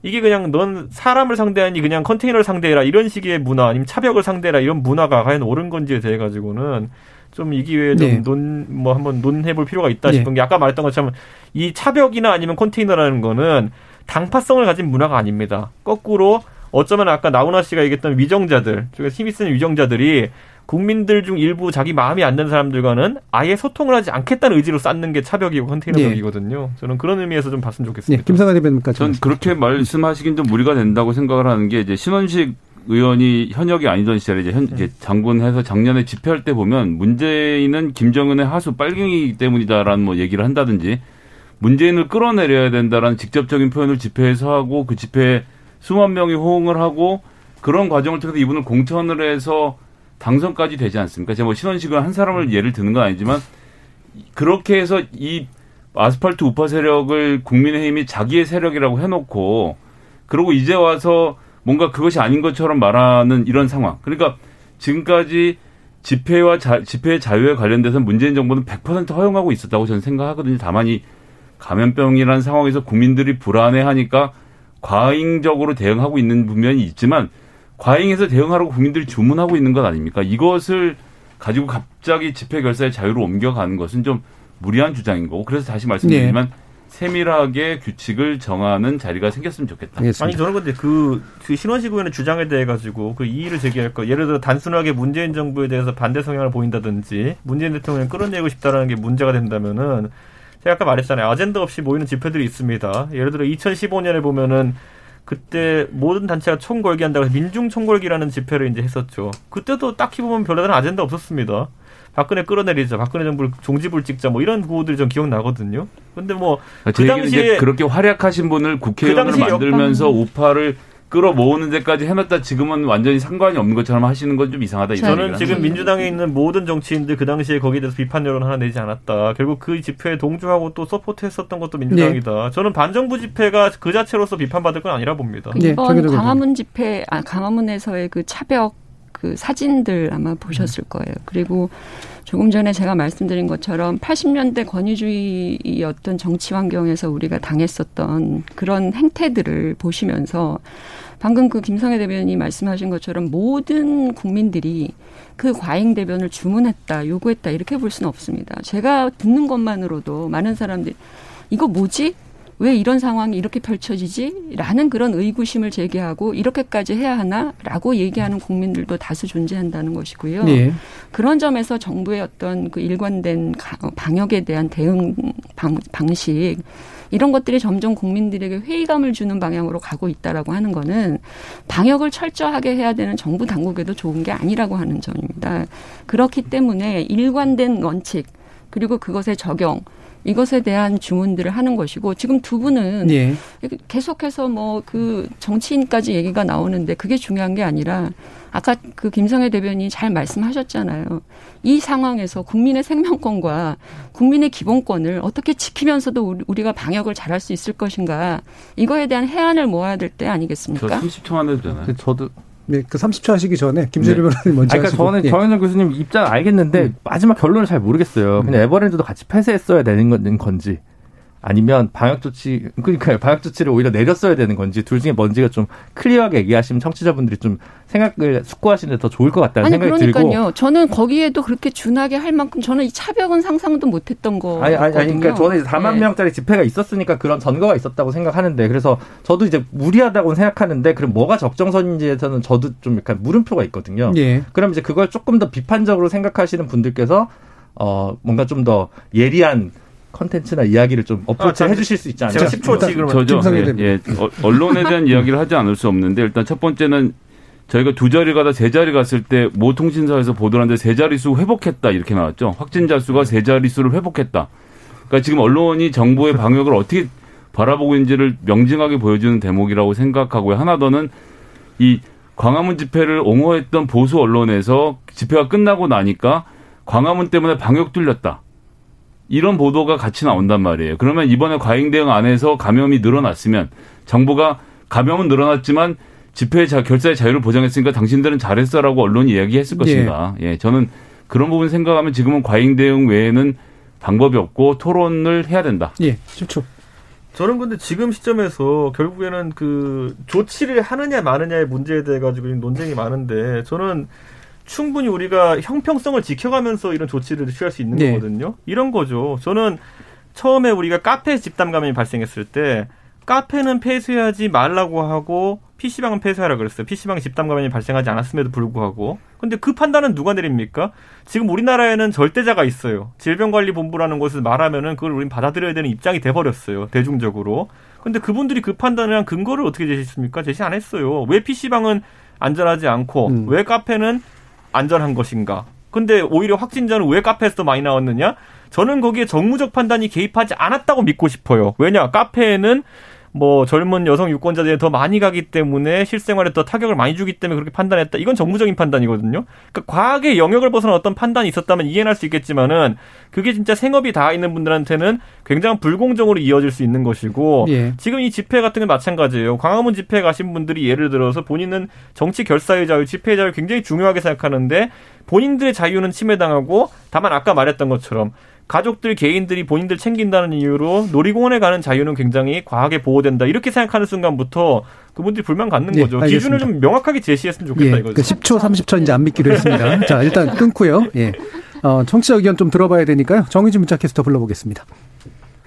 이게 그냥 넌 사람을 상대하니 그냥 컨테이너를 상대해라 이런 식의 문화 아니면 차벽을 상대해라 이런 문화가 과연 옳은 건지에 대해 가지고는 좀 이 기회에 네. 좀논뭐 한번 논해볼 필요가 있다 네. 싶은 게 아까 말했던 것처럼 이 차벽이나 아니면 컨테이너라는 거는 당파성을 가진 문화가 아닙니다. 거꾸로 어쩌면 아까 나훈아 씨가 얘기했던 위정자들, 힘이 쓰는 위정자들이 국민들 중 일부 자기 마음이 안 드는 사람들과는 아예 소통을 하지 않겠다는 의지로 쌓는 게 차벽이고 컨테이너벽이거든요. 네. 저는 그런 의미에서 좀 봤으면 좋겠습니다. 네, 김상환 대변인까지. 전 그렇게 말씀하시긴 좀 무리가 된다고 생각을 하는 게 이제 신원식 의원이 현역이 아니던 시절에 이제 현 이제 장군해서 작년에 집회할 때 보면 문재인은 김정은의 하수 빨갱이기 때문이다라는 뭐 얘기를 한다든지 문재인을 끌어내려야 된다라는 직접적인 표현을 집회에서 하고 그 집회에 수만 명이 호응을 하고 그런 과정을 통해서 이분을 공천을 해서 당선까지 되지 않습니까? 제가 뭐 신원식은 한 사람을 예를 드는 건 아니지만 그렇게 해서 이 아스팔트 우파 세력을 국민의힘이 자기의 세력이라고 해놓고 그러고 이제 와서 뭔가 그것이 아닌 것처럼 말하는 이런 상황. 그러니까 지금까지 집회와 자, 집회 자유에 관련돼서 문재인 정부는 100% 허용하고 있었다고 저는 생각하거든요. 다만 이 감염병이라는 상황에서 국민들이 불안해하니까 과잉적으로 대응하고 있는 부면이 있지만 과잉해서 대응하라고 국민들이 주문하고 있는 것 아닙니까? 이것을 가지고 갑자기 집회 결사의 자유로 옮겨가는 것은 좀 무리한 주장인 거고 그래서 다시 말씀드리지만 네. 세밀하게 규칙을 정하는 자리가 생겼으면 좋겠다. 알겠습니다. 아니 저는 근데 그, 그 신원식 의원의 주장에 대해 가지고 그 이의를 제기할 거. 예를 들어 단순하게 문재인 정부에 대해서 반대 성향을 보인다든지 문재인 대통령을 끌어내고 싶다라는 게 문제가 된다면은 제가 아까 말했잖아요. 아젠다 없이 모이는 집회들이 있습니다. 예를 들어 2015년에 보면은 그때 모든 단체가 총궐기 한다고 해서 민중 총궐기라는 집회를 이제 했었죠. 그때도 딱히 보면 별다른 아젠다 없었습니다. 박근혜 끌어내리자, 박근혜 정부를 종지부를 찍자, 뭐 이런 구호들이 좀 기억나거든요. 근데 뭐그 아, 당시에 그렇게 활약하신 분을 국회의원을 그 만들면서 역... 우파를 끌어모으는 데까지 해놨다 지금은 완전히 상관이 없는 것처럼 하시는 건 좀 이상하다. 저는 지금 민주당에 있는 모든 정치인들 그 당시에 거기에 대해서 비판 여론 하나 내지 않았다. 결국 그 집회에 동조하고 또 서포트했었던 것도 민주당이다. 네. 저는 반정부 집회가 그 자체로서 비판받을 건 아니라 봅니다. 그 이번 네, 광화문 집회, 아 광화문에서의 그 차벽 그 사진들 아마 보셨을 거예요. 그리고 조금 전에 제가 말씀드린 것처럼 80년대 권위주의였던 정치 환경에서 우리가 당했었던 그런 행태들을 보시면서 방금 그 김성애 대변인이 말씀하신 것처럼 모든 국민들이 그 과잉 대변을 주문했다, 요구했다 이렇게 볼 수는 없습니다. 제가 듣는 것만으로도 많은 사람들이 이거 뭐지? 왜 이런 상황이 이렇게 펼쳐지지? 라는 그런 의구심을 제기하고 이렇게까지 해야 하나? 라고 얘기하는 국민들도 다수 존재한다는 것이고요. 네. 그런 점에서 정부의 어떤 그 일관된 방역에 대한 대응 방, 방식 이런 것들이 점점 국민들에게 회의감을 주는 방향으로 가고 있다라고 하는 거는 방역을 철저하게 해야 되는 정부 당국에도 좋은 게 아니라고 하는 점입니다. 그렇기 때문에 일관된 원칙 그리고 그것의 적용 이것에 대한 주문들을 하는 것이고 지금 두 분은 예. 계속해서 뭐 그 정치인까지 얘기가 나오는데 그게 중요한 게 아니라 아까 그 김성애 대변인이 잘 말씀하셨잖아요. 이 상황에서 국민의 생명권과 국민의 기본권을 어떻게 지키면서도 우리가 방역을 잘할 수 있을 것인가 이거에 대한 해안을 모아야 될 때 아니겠습니까? 저 30초만 해도 되나요? 저도 네, 그 30초 하시기 전에 김재료 네. 변호사님 먼저 그러니까 하시고. 저는 예. 정현정 교수님 입장 알겠는데 음. 마지막 결론을 잘 모르겠어요. 그냥 음. 에버랜드도 같이 폐쇄했어야 되는 건지 아니면 방역 조치 그러니까 방역 조치를 오히려 내렸어야 되는 건지 둘 중에 뭔지가 좀 클리어하게 얘기하시면 청취자분들이 좀 생각을 숙고하시는 데 더 좋을 것 같다는 아니, 생각이 그러니까요. 들고 저는 거기에도 그렇게 준하게 할 만큼 저는 이 차벽은 상상도 못 했던 거. 아니 아니, 아니 그러니까 저는 이제 4만 네. 명짜리 집회가 있었으니까 그런 전거가 있었다고 생각하는데 그래서 저도 이제 무리하다고 생각하는데 그럼 뭐가 적정선인지에서는 저도 좀 약간 물음표가 있거든요. 예. 그럼 이제 그걸 조금 더 비판적으로 생각하시는 분들께서 어 뭔가 좀 더 예리한 컨텐츠나 이야기를 좀 어프로치 아, 해주실 수 있지 않나요? 제가 10초치 그러면 저죠. 예, 예. 어, 언론에 대한 이야기를 하지 않을 수 없는데 일단 첫 번째는 저희가 두 자리 가다 세 자리 갔을 때 모 통신사에서 보도하는데 세 자릿수 회복했다 이렇게 나왔죠. 확진자 수가 세 자릿수를 회복했다. 그러니까 지금 언론이 정부의 방역을 어떻게 바라보고 있는지를 명징하게 보여주는 대목이라고 생각하고요. 하나 더는 이 광화문 집회를 옹호했던 보수 언론에서 집회가 끝나고 나니까 광화문 때문에 방역 뚫렸다. 이런 보도가 같이 나온단 말이에요. 그러면 이번에 과잉 대응 안에서 감염이 늘어났으면 정부가 감염은 늘어났지만 집회 자, 결사의 자유를 보장했으니까 당신들은 잘했어라고 언론이 이야기했을 것입니다. 예. 예, 저는 그런 부분 생각하면 지금은 과잉 대응 외에는 방법이 없고 토론을 해야 된다. 예, 10초. 저는 근데 지금 시점에서 결국에는 그 조치를 하느냐 마느냐의 문제에 대해 가지고 논쟁이 많은데 저는 충분히 우리가 형평성을 지켜가면서 이런 조치를 취할 수 있는 네. 거거든요. 이런 거죠. 저는 처음에 우리가 카페 집단 감염이 발생했을 때 카페는 폐쇄하지 말라고 하고 PC방은 폐쇄하라 그랬어요. PC방 집단 감염이 발생하지 않았음에도 불구하고. 근데 그 판단은 누가 내립니까? 지금 우리나라에는 절대자가 있어요. 질병관리본부라는 곳을 말하면은 그걸 우린 받아들여야 되는 입장이 돼버렸어요. 대중적으로. 근데 그분들이 그 판단을 한 근거를 어떻게 제시했습니까? 제시 안 했어요. 왜 PC방은 안전하지 않고 음. 왜 카페는 안전한 것인가? 근데 오히려 확진자는 왜 카페에서 많이 나왔느냐? 저는 거기에 정무적 판단이 개입하지 않았다고 믿고 싶어요. 왜냐? 카페에는 뭐 젊은 여성 유권자들이 더 많이 가기 때문에 실생활에 더 타격을 많이 주기 때문에 그렇게 판단했다. 이건 정무적인 판단이거든요. 그러니까 과학의 영역을 벗어난 어떤 판단이 있었다면 이해는 할 수 있겠지만은 그게 진짜 생업이 다 있는 분들한테는 굉장히 불공정으로 이어질 수 있는 것이고 예. 지금 이 집회 같은 건 마찬가지예요. 광화문 집회 가신 분들이 예를 들어서 본인은 정치 결사의 자유, 집회의 자유 굉장히 중요하게 생각하는데 본인들의 자유는 침해당하고 다만 아까 말했던 것처럼 가족들 개인들이 본인들 챙긴다는 이유로 놀이공원에 가는 자유는 굉장히 과하게 보호된다 이렇게 생각하는 순간부터 그분들이 불만 갖는 예, 거죠. 알 기준을 좀 명확하게 제시했으면 좋겠다 예, 이거죠. 그 10초, 30초 이제 안 믿기로 했습니다. 자 일단 끊고요. 예. 어, 청취자 의견 좀 들어봐야 되니까요. 정의진 문자 캐스터 불러보겠습니다.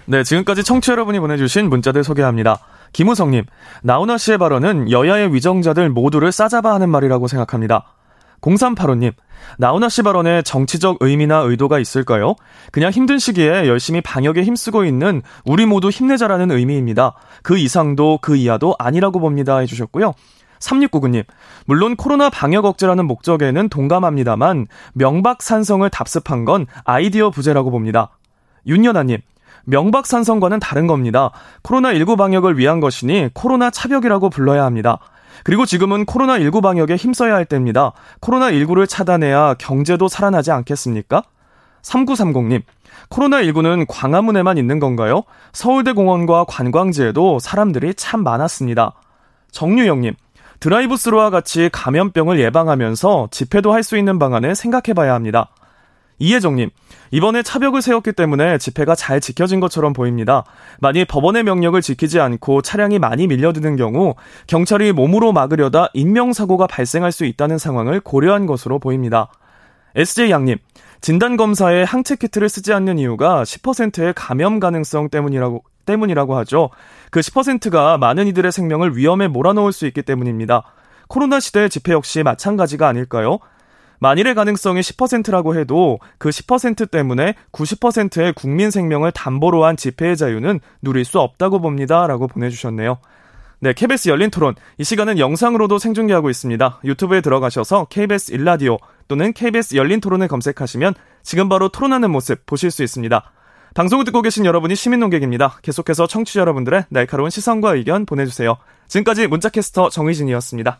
네, 지금까지 청취 자 여러분이 보내주신 문자들 소개합니다. 김우성님, 나훈아 씨의 발언은 여야의 위정자들 모두를 싸잡아 하는 말이라고 생각합니다. 0385님, 나훈아 씨 발언에 정치적 의미나 의도가 있을까요? 그냥 힘든 시기에 열심히 방역에 힘쓰고 있는 우리 모두 힘내자라는 의미입니다. 그 이상도 그 이하도 아니라고 봅니다. 해주셨고요. 3699님, 물론 코로나 방역 억제라는 목적에는 동감합니다만 명박산성을 답습한 건 아이디어 부재라고 봅니다. 윤연아님, 명박산성과는 다른 겁니다. 코로나19 방역을 위한 것이니 코로나 차벽이라고 불러야 합니다. 그리고 지금은 코로나19 방역에 힘써야 할 때입니다. 코로나19를 차단해야 경제도 살아나지 않겠습니까? 3930님, 코로나19는 광화문에만 있는 건가요? 서울대 공원과 관광지에도 사람들이 참 많았습니다. 정유영님, 드라이브 스루와 같이 감염병을 예방하면서 집회도 할 수 있는 방안을 생각해 봐야 합니다. 이혜정님, 이번에 차벽을 세웠기 때문에 집회가 잘 지켜진 것처럼 보입니다. 만일 법원의 명령을 지키지 않고 차량이 많이 밀려드는 경우 경찰이 몸으로 막으려다 인명사고가 발생할 수 있다는 상황을 고려한 것으로 보입니다. SJ 양님, 진단검사에 항체 키트를 쓰지 않는 이유가 10%의 감염 가능성 때문이라고, 때문이라고 하죠. 그 10%가 많은 이들의 생명을 위험에 몰아넣을 수 있기 때문입니다. 코로나 시대의 집회 역시 마찬가지가 아닐까요? 만일의 가능성이 10%라고 해도 그 10% 때문에 90%의 국민 생명을 담보로 한 집회의 자유는 누릴 수 없다고 봅니다. 라고 보내주셨네요. 네, KBS 열린 토론. 이 시간은 영상으로도 생중계하고 있습니다. 유튜브에 들어가셔서 KBS 일라디오 또는 KBS 열린 토론을 검색하시면 지금 바로 토론하는 모습 보실 수 있습니다. 방송을 듣고 계신 여러분이 시민 농객입니다. 계속해서 청취자 여러분들의 날카로운 시선과 의견 보내주세요. 지금까지 문자캐스터 정의진이었습니다.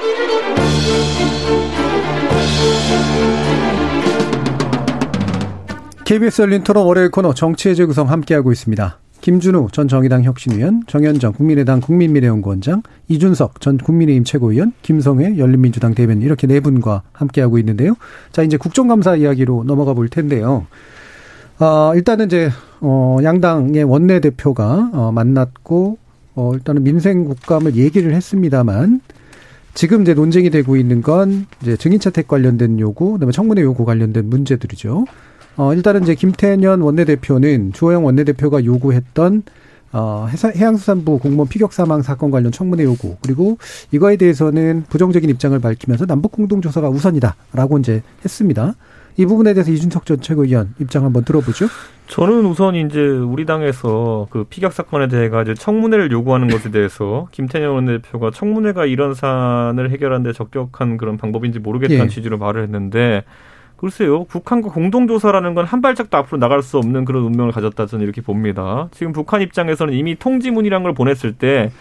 KBS 열린 토론 월요일 코너 정치의 재구성 함께하고 있습니다. 김준우 전 정의당 혁신위원, 정현정 국민의당 국민미래연구원장, 이준석 전 국민의힘 최고위원, 김성회 열린민주당 대변인 이렇게 네 분과 함께하고 있는데요. 자 이제 국정감사 이야기로 넘어가 볼 텐데요. 아 일단은 이제 어 양당의 원내 대표가 어 만났고 어 일단은 민생 국감을 얘기를 했습니다만 지금 이제 논쟁이 되고 있는 건 이제 증인채택 관련된 요구, 그다음에 청문회 요구 관련된 문제들이죠. 어, 일단은 이제 김태년 원내대표는 주호영 원내대표가 요구했던 어, 해양수산부 공무원 피격 사망 사건 관련 청문회 요구 그리고 이거에 대해서는 부정적인 입장을 밝히면서 남북 공동조사가 우선이다라고 이제 했습니다. 이 부분에 대해서 이준석 전 최고위원 입장 한번 들어보죠. 저는 우선 이제 우리 당에서 그 피격 사건에 대해 가지고 청문회를 요구하는 것에 대해서 김태년 원내대표가 청문회가 이런 사안을 해결하는데 적격한 그런 방법인지 모르겠다는 예. 취지로 말을 했는데 글쎄요, 북한과 공동조사라는 건 한 발짝도 앞으로 나갈 수 없는 그런 운명을 가졌다 저는 이렇게 봅니다. 지금 북한 입장에서는 이미 통지문이란 걸 보냈을 때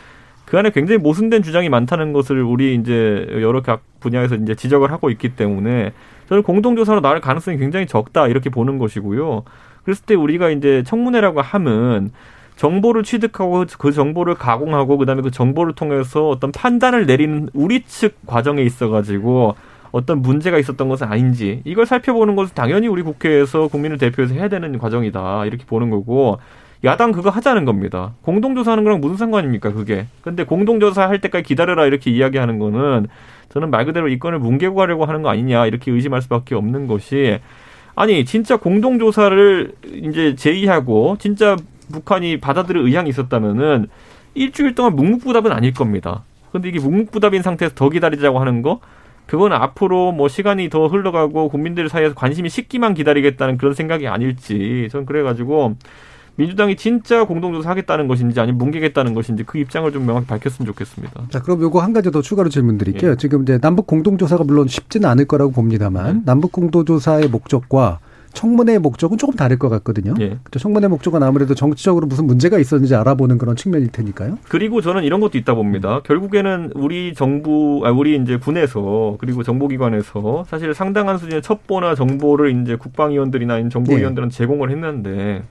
그 안에 굉장히 모순된 주장이 많다는 것을 우리 이제 여러 각 분야에서 이제 지적을 하고 있기 때문에 저는 공동조사로 나올 가능성이 굉장히 적다 이렇게 보는 것이고요. 그랬을 때 우리가 이제 청문회라고 하면 정보를 취득하고 그 정보를 가공하고 그다음에 그 정보를 통해서 어떤 판단을 내리는 우리 측 과정에 있어 가지고 어떤 문제가 있었던 것은 아닌지 이걸 살펴보는 것은 당연히 우리 국회에서 국민을 대표해서 해야 되는 과정이다 이렇게 보는 거고 야당 그거 하자는 겁니다. 공동조사하는 거랑 무슨 상관입니까 그게? 근데 공동조사 할 때까지 기다려라 이렇게 이야기하는 거는 저는 말 그대로 이 건을 뭉개고 가려고 하는 거 아니냐 이렇게 의심할 수밖에 없는 것이 아니 진짜 공동조사를 이제 제의하고 진짜 북한이 받아들일 의향이 있었다면은 일주일 동안 묵묵부답은 아닐 겁니다. 근데 이게 묵묵부답인 상태에서 더 기다리자고 하는 거 그건 앞으로 뭐 시간이 더 흘러가고 국민들 사이에서 관심이 식기만 기다리겠다는 그런 생각이 아닐지 저는 그래가지고 민주당이 진짜 공동조사 하겠다는 것인지 아니면 뭉개겠다는 것인지 그 입장을 좀 명확히 밝혔으면 좋겠습니다. 자, 그럼 요거 한 가지 더 추가로 질문 드릴게요. 예. 지금 이제 남북 공동조사가 물론 쉽지는 않을 거라고 봅니다만 네. 남북 공동조사의 목적과 청문회의 목적은 조금 다를 것 같거든요. 예. 청문회 목적은 아무래도 정치적으로 무슨 문제가 있었는지 알아보는 그런 측면일 테니까요. 그리고 저는 이런 것도 있다 봅니다. 음. 결국에는 우리 정부, 아, 우리 이제 군에서 그리고 정보기관에서 사실 상당한 수준의 첩보나 정보를 이제 국방위원들이나 정보위원들은 예. 제공을 했는데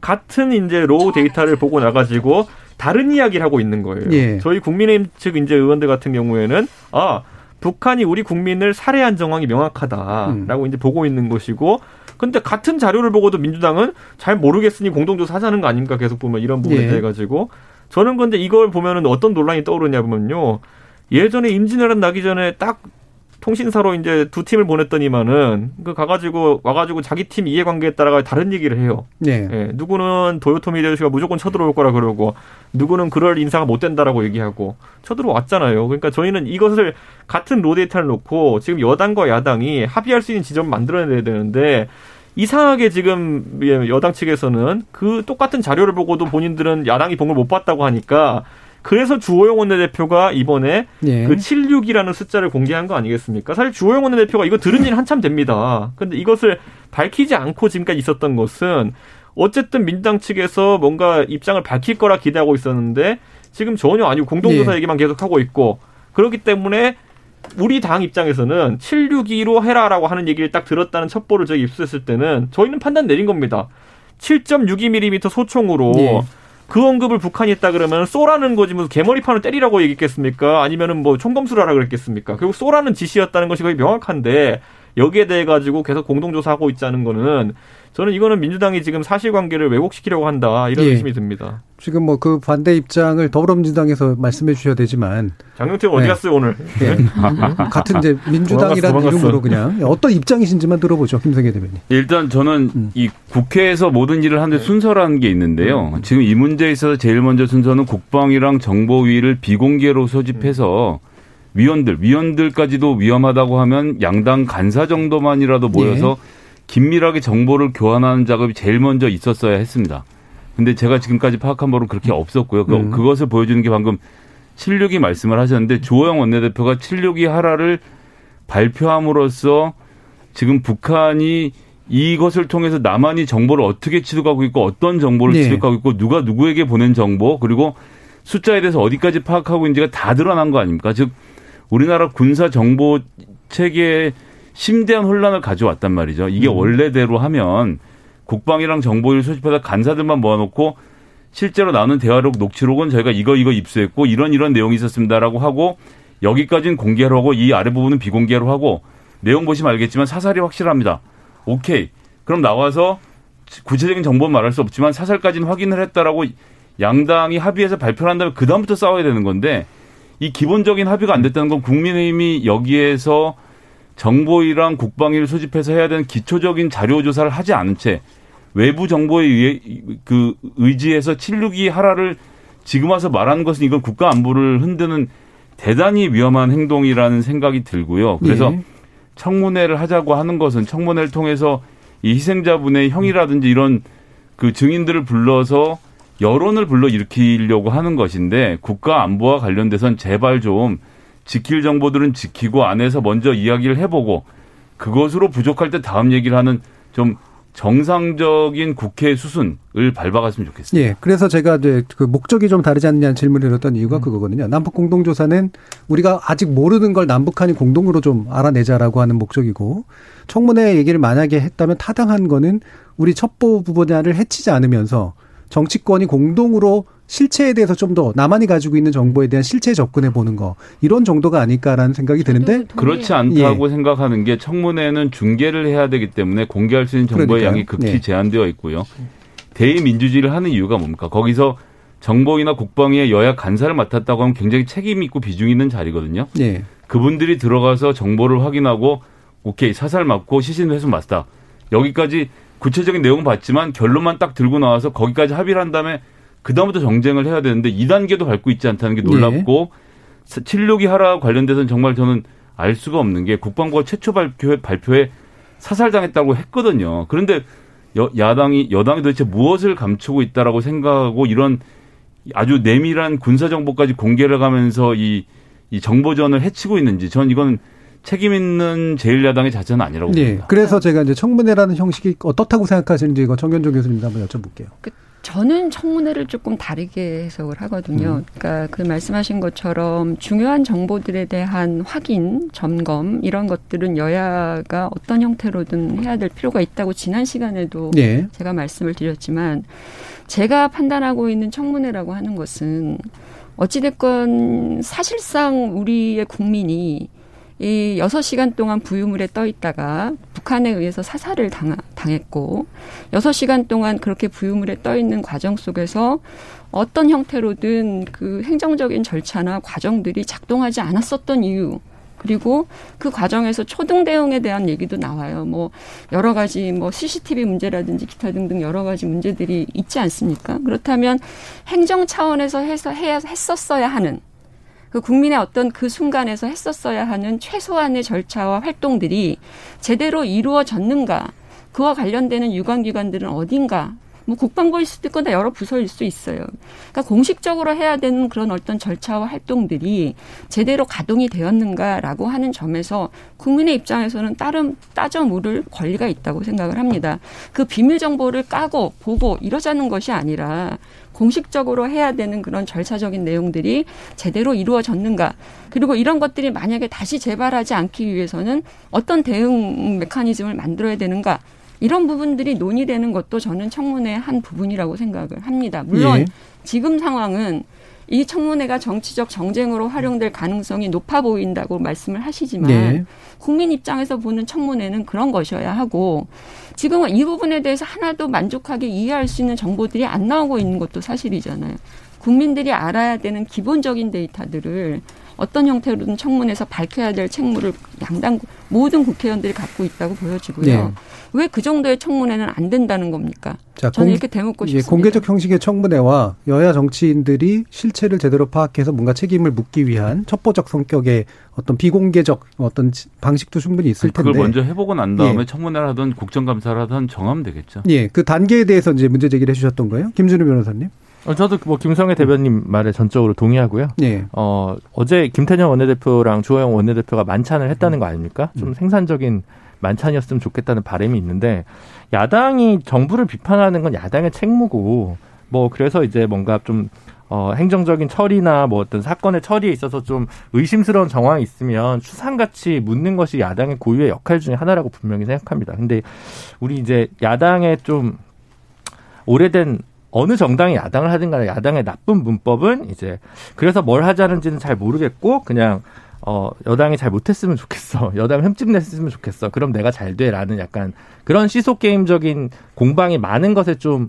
같은 이제 raw data를 보고 나가지고 다른 이야기를 하고 있는 거예요. 예. 저희 국민의힘 측 이제 의원들 같은 경우에는 아 북한이 우리 국민을 살해한 정황이 명확하다라고 음. 이제 보고 있는 것이고 근데 같은 자료를 보고도 민주당은 잘 모르겠으니 공동조사 하자는 거 아닙니까? 계속 보면 이런 부분에 예. 대해 가지고 저는 근데 이걸 보면은 어떤 논란이 떠오르냐면요. 예전에 임진왜란 나기 전에 딱 통신사로 이제 두 팀을 보냈더니만은 그 가가지고 와가지고 자기 팀 이해관계에 따라가 다른 얘기를 해요. 네. 예, 누구는 도요토미 히데요시가 무조건 쳐들어올 거라 그러고 누구는 그럴 인사가 못 된다라고 얘기하고 쳐들어왔잖아요. 그러니까 저희는 이것을 같은 로데이터를 놓고 지금 여당과 야당이 합의할 수 있는 지점을 만들어내야 되는데 이상하게 지금 예, 여당 측에서는 그 똑같은 자료를 보고도 본인들은 야당이 본 걸 못 봤다고 하니까 그래서 주호영 원내대표가 이번에 예. 그 76이라는 숫자를 공개한 거 아니겠습니까? 사실 주호영 원내대표가 이거 들은 지는 한참 됩니다. 근데 이것을 밝히지 않고 지금까지 있었던 것은 어쨌든 민당 측에서 뭔가 입장을 밝힐 거라 기대하고 있었는데 지금 전혀 아니고 공동조사 예. 얘기만 계속하고 있고 그렇기 때문에 우리 당 입장에서는 762로 해라라고 하는 얘기를 딱 들었다는 첩보를 저희 입수했을 때는 저희는 판단 내린 겁니다. 7.62mm 소총으로 예. 그 언급을 북한이 했다 그러면 쏘라는 거지 무슨 개머리판을 때리라고 얘기했겠습니까? 아니면은 뭐 총검수라라 그랬겠습니까? 결국 쏘라는 지시였다는 것이 거의 명확한데 여기에 대해 가지고 계속 공동조사하고 있자는 거는 저는 이거는 민주당이 지금 사실관계를 왜곡시키려고 한다 이런 예. 의심이 듭니다. 지금 뭐 그 반대 입장을 더불어민주당에서 말씀해 주셔야 되지만 장영태 어디 네. 갔어요 오늘? 네. 같은 이제 민주당이라는 이름으로 그냥 어떤 입장이신지만 들어보죠 김성애 대변인. 일단 저는 음. 이 국회에서 모든 일을 하는데 네. 순서라는 게 있는데요. 음. 지금 이 문제에 있어서 제일 먼저 순서는 국방이랑 정보위를 비공개로 소집해서 음. 위원들 위원들까지도 위험하다고 하면 양당 간사 정도만이라도 모여서 예. 긴밀하게 정보를 교환하는 작업이 제일 먼저 있었어야 했습니다. 근데 제가 지금까지 파악한 바로 그렇게 없었고요. 그, 음. 그것을 보여주는 게 방금 76이 말씀을 하셨는데 조호영 원내대표가 76이 하라를 발표함으로써 지금 북한이 이것을 통해서 남한이 정보를 어떻게 취득하고 있고 어떤 정보를 네. 취득하고 있고 누가 누구에게 보낸 정보 그리고 숫자에 대해서 어디까지 파악하고 있는지가 다 드러난 거 아닙니까? 즉 우리나라 군사 정보 체계에 심대한 혼란을 가져왔단 말이죠. 이게 음. 원래대로 하면 국방이랑 정보를 소집하다 간사들만 모아놓고 실제로 나오는 대화록 녹취록은 저희가 이거 이거 입수했고 이런 이런 내용이 있었습니다라고 하고 여기까지는 공개로 하고 이 아래 부분은 비공개로 하고 내용 보시면 알겠지만 사살이 확실합니다. 오케이. 그럼 나와서 구체적인 정보는 말할 수 없지만 사살까지는 확인을 했다라고 양당이 합의해서 발표를 한다면 그다음부터 싸워야 되는 건데 이 기본적인 합의가 안 됐다는 건 국민의힘이 여기에서 정보위랑 국방위를 소집해서 해야 되는 기초적인 자료 조사를 하지 않은 채 외부 정보에 의해 그 의지해서 762 하라를 지금 와서 말하는 것은 이건 국가 안보를 흔드는 대단히 위험한 행동이라는 생각이 들고요. 그래서 예. 청문회를 하자고 하는 것은 청문회를 통해서 이 희생자분의 형이라든지 이런 그 증인들을 불러서 여론을 불러 일으키려고 하는 것인데 국가 안보와 관련돼선 제발 좀 지킬 정보들은 지키고 안에서 먼저 이야기를 해보고 그것으로 부족할 때 다음 얘기를 하는 좀 정상적인 국회 수순을 밟아갔으면 좋겠습니다. 예. 그래서 제가 이제 그 목적이 좀 다르지 않느냐는 질문을 드렸던 이유가 음. 그거거든요. 남북 공동조사는 우리가 아직 모르는 걸 남북한이 공동으로 좀 알아내자라고 하는 목적이고 청문회 얘기를 만약에 했다면 타당한 거는 우리 첩보 분야를 해치지 않으면서 정치권이 공동으로 실체에 대해서 좀 더 나만이 가지고 있는 정보에 대한 실체 접근해 보는 거 이런 정도가 아닐까라는 생각이 드는데 그렇지 않다고 예. 생각하는 게 청문회는 중계를 해야 되기 때문에 공개할 수 있는 정보의 그러니까요. 양이 극히 예. 제한되어 있고요. 대의민주주의를 하는 이유가 뭡니까? 거기서 정보이나 국방위의 여야 간사를 맡았다고 하면 굉장히 책임 있고 비중 있는 자리거든요. 예. 그분들이 들어가서 정보를 확인하고 오케이 사살 맞고 시신 회수 맞다. 여기까지 구체적인 내용은 봤지만 결론만 딱 들고 나와서 거기까지 합의를 한 다음에 그다음부터 정쟁을 해야 되는데 2단계도 밟고 있지 않다는 게 놀랍고 네. 76이 하라 관련돼서는 정말 저는 알 수가 없는 게 국방부가 최초 발표에, 발표에 사살당했다고 했거든요. 그런데 여, 야당이 여당이 도대체 무엇을 감추고 있다라고 생각하고 이런 아주 내밀한 군사 정보까지 공개를 가면서 이, 이 정보전을 해치고 있는지 전 이건 책임 있는 제1야당의 자체는 아니라고 네. 봅니다. 그래서 제가 이제 청문회라는 형식이 어떻다고 생각하시는지 이거 정현종 교수님도 한번 여쭤볼게요. 그 저는 청문회를 조금 다르게 해석을 하거든요. 음. 그러니까 그 말씀하신 것처럼 중요한 정보들에 대한 확인, 점검 이런 것들은 여야가 어떤 형태로든 해야 될 필요가 있다고 지난 시간에도 네. 제가 말씀을 드렸지만 제가 판단하고 있는 청문회라고 하는 것은 어찌됐건 사실상 우리의 국민이 이 여섯 시간 동안 부유물에 떠 있다가 북한에 의해서 사살을 당, 당했고 여섯 시간 동안 그렇게 부유물에 떠 있는 과정 속에서 어떤 형태로든 그 행정적인 절차나 과정들이 작동하지 않았었던 이유 그리고 그 과정에서 초등 대응에 대한 얘기도 나와요. 뭐 여러 가지 뭐 CCTV 문제라든지 기타 등등 여러 가지 문제들이 있지 않습니까? 그렇다면 행정 차원에서 해서 해야 했었어야 하는 그 국민의 어떤 그 순간에서 했었어야 하는 최소한의 절차와 활동들이 제대로 이루어졌는가 그와 관련되는 유관기관들은 어딘가 뭐 국방부일 수도 있고 다 여러 부서일 수 있어요. 그러니까 공식적으로 해야 되는 그런 어떤 절차와 활동들이 제대로 가동이 되었는가라고 하는 점에서 국민의 입장에서는 따름 따져 물을 권리가 있다고 생각을 합니다. 그 비밀 정보를 까고 보고 이러자는 것이 아니라 공식적으로 해야 되는 그런 절차적인 내용들이 제대로 이루어졌는가. 그리고 이런 것들이 만약에 다시 재발하지 않기 위해서는 어떤 대응 메커니즘을 만들어야 되는가. 이런 부분들이 논의되는 것도 저는 청문회의 한 부분이라고 생각을 합니다. 물론 예. 지금 상황은 이 청문회가 정치적 정쟁으로 활용될 가능성이 높아 보인다고 말씀을 하시지만 네. 국민 입장에서 보는 청문회는 그런 것이어야 하고 지금은 이 부분에 대해서 하나도 만족하게 이해할 수 있는 정보들이 안 나오고 있는 것도 사실이잖아요. 국민들이 알아야 되는 기본적인 데이터들을 어떤 형태로든 청문회에서 밝혀야 될 책무를 양당 모든 국회의원들이 갖고 있다고 보여지고요. 네. 왜 그 정도의 청문회는 안 된다는 겁니까? 자, 저는 공, 이렇게 대묻고 싶습니다. 예, 공개적 형식의 청문회와 여야 정치인들이 실체를 제대로 파악해서 뭔가 책임을 묻기 위한 첩보적 성격의 어떤 비공개적 어떤 방식도 충분히 있을 텐데 그걸 먼저 해보고 난 다음에 예. 청문회를 하든 국정감사를 하든 정하면 되겠죠. 예, 그 단계에 대해서 이제 문제 제기를 해주셨던 거예요, 김준우 변호사님. 어, 저도 뭐 김성애 대변인 말에 전적으로 동의하고요. 네. 어, 어제 김태년 원내대표랑 주호영 원내대표가 만찬을 했다는 거 아닙니까? 좀 음. 생산적인 만찬이었으면 좋겠다는 바람이 있는데 야당이 정부를 비판하는 건 야당의 책무고 뭐 그래서 이제 뭔가 좀 어, 행정적인 처리나 뭐 어떤 사건의 처리에 있어서 좀 의심스러운 정황이 있으면 추상같이 묻는 것이 야당의 고유의 역할 중에 하나라고 분명히 생각합니다. 근데 우리 이제 야당의 좀 오래된 어느 정당이 야당을 하든 간에 야당의 나쁜 문법은 이제 그래서 뭘 하자는지는 잘 모르겠고 그냥 어 여당이 잘 못했으면 좋겠어. 여당이 흠집 냈으면 좋겠어. 그럼 내가 잘 돼라는 약간 그런 시속 게임적인 공방이 많은 것에 좀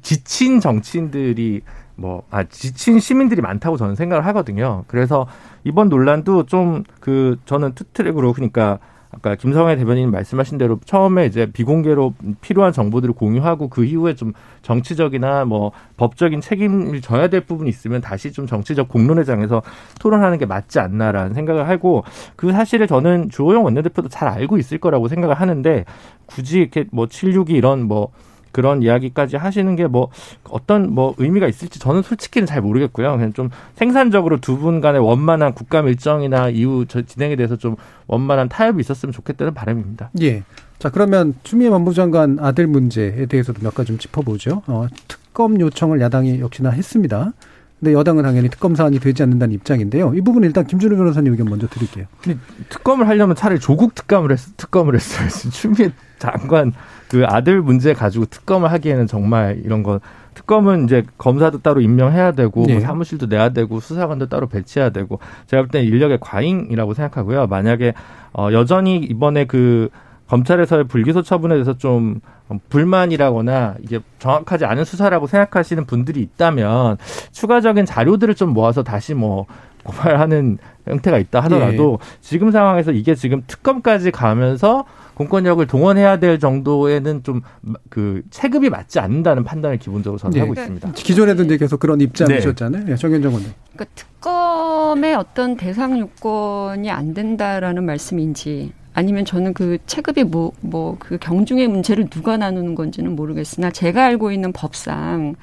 지친 정치인들이 뭐, 아, 지친 시민들이 많다고 저는 생각을 하거든요. 그래서 이번 논란도 좀 그, 저는 투트랙으로, 그러니까 아까 김성애 대변인 말씀하신 대로 처음에 이제 비공개로 필요한 정보들을 공유하고 그 이후에 좀 정치적이나 뭐 법적인 책임을 져야 될 부분이 있으면 다시 좀 정치적 공론의 장에서 토론하는 게 맞지 않나라는 생각을 하고 그 사실을 저는 주호영 원내대표도 잘 알고 있을 거라고 생각을 하는데 굳이 이렇게 뭐 762 이런 뭐 그런 이야기까지 하시는 게 뭐 어떤 뭐 의미가 있을지 저는 솔직히는 잘 모르겠고요. 그냥 좀 생산적으로 두 분 간의 원만한 국감 일정이나 이후 진행에 대해서 좀 원만한 타협이 있었으면 좋겠다는 바람입니다. 예. 자, 그러면 추미애 법무장관 아들 문제에 대해서도 몇 가지 좀 짚어보죠. 어, 특검 요청을 야당이 역시나 했습니다. 근데 여당은 당연히 특검 사안이 되지 않는다는 입장인데요. 이 부분은 일단 김준우 변호사님 의견 먼저 드릴게요. 근데 특검을 하려면 차라리 조국 특검을 했, 특검을 했어요. 추미애 장관 그 아들 문제 가지고 특검을 하기에는 정말 이런 거 특검은 이제 검사도 따로 임명해야 되고 뭐 네. 뭐 사무실도 내야 되고 수사관도 따로 배치해야 되고 제가 볼 때는 인력의 과잉이라고 생각하고요. 만약에 어 여전히 이번에 그 검찰에서의 불기소 처분에 대해서 좀 불만이라거나 이게 정확하지 않은 수사라고 생각하시는 분들이 있다면 추가적인 자료들을 좀 모아서 다시 뭐 고발하는 형태가 있다 하더라도 네. 지금 상황에서 이게 지금 특검까지 가면서 공권력을 동원해야 될 정도에는 좀 그 체급이 맞지 않는다는 판단을 기본적으로 저는 네. 하고 있습니다. 기존에도 이제 계속 그런 입장이셨잖아요. 네. 정현정 의원. 그러니까 특검의 어떤 대상 요건이 안 된다라는 말씀인지 아니면 저는 그 체급이 뭐, 뭐, 그 경중의 문제를 누가 나누는 건지는 모르겠으나 제가 알고 있는 법상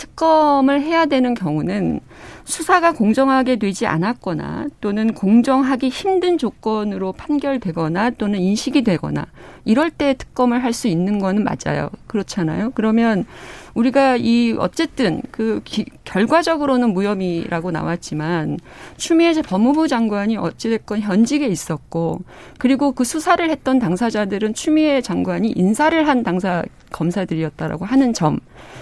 특검을 해야 되는 경우는 수사가 공정하게 되지 않았거나 또는 공정하기 힘든 조건으로 판결되거나 또는 인식이 되거나 이럴 때 특검을 할 수 있는 거는 맞아요. 그렇잖아요. 그러면 우리가 이 어쨌든 그 기, 결과적으로는 무혐의라고 나왔지만 추미애 법무부 장관이 어찌됐건 현직에 있었고 그리고 그 수사를 했던 당사자들은 추미애 장관이 인사를 한 당사 검사들이었다라고 하는 점.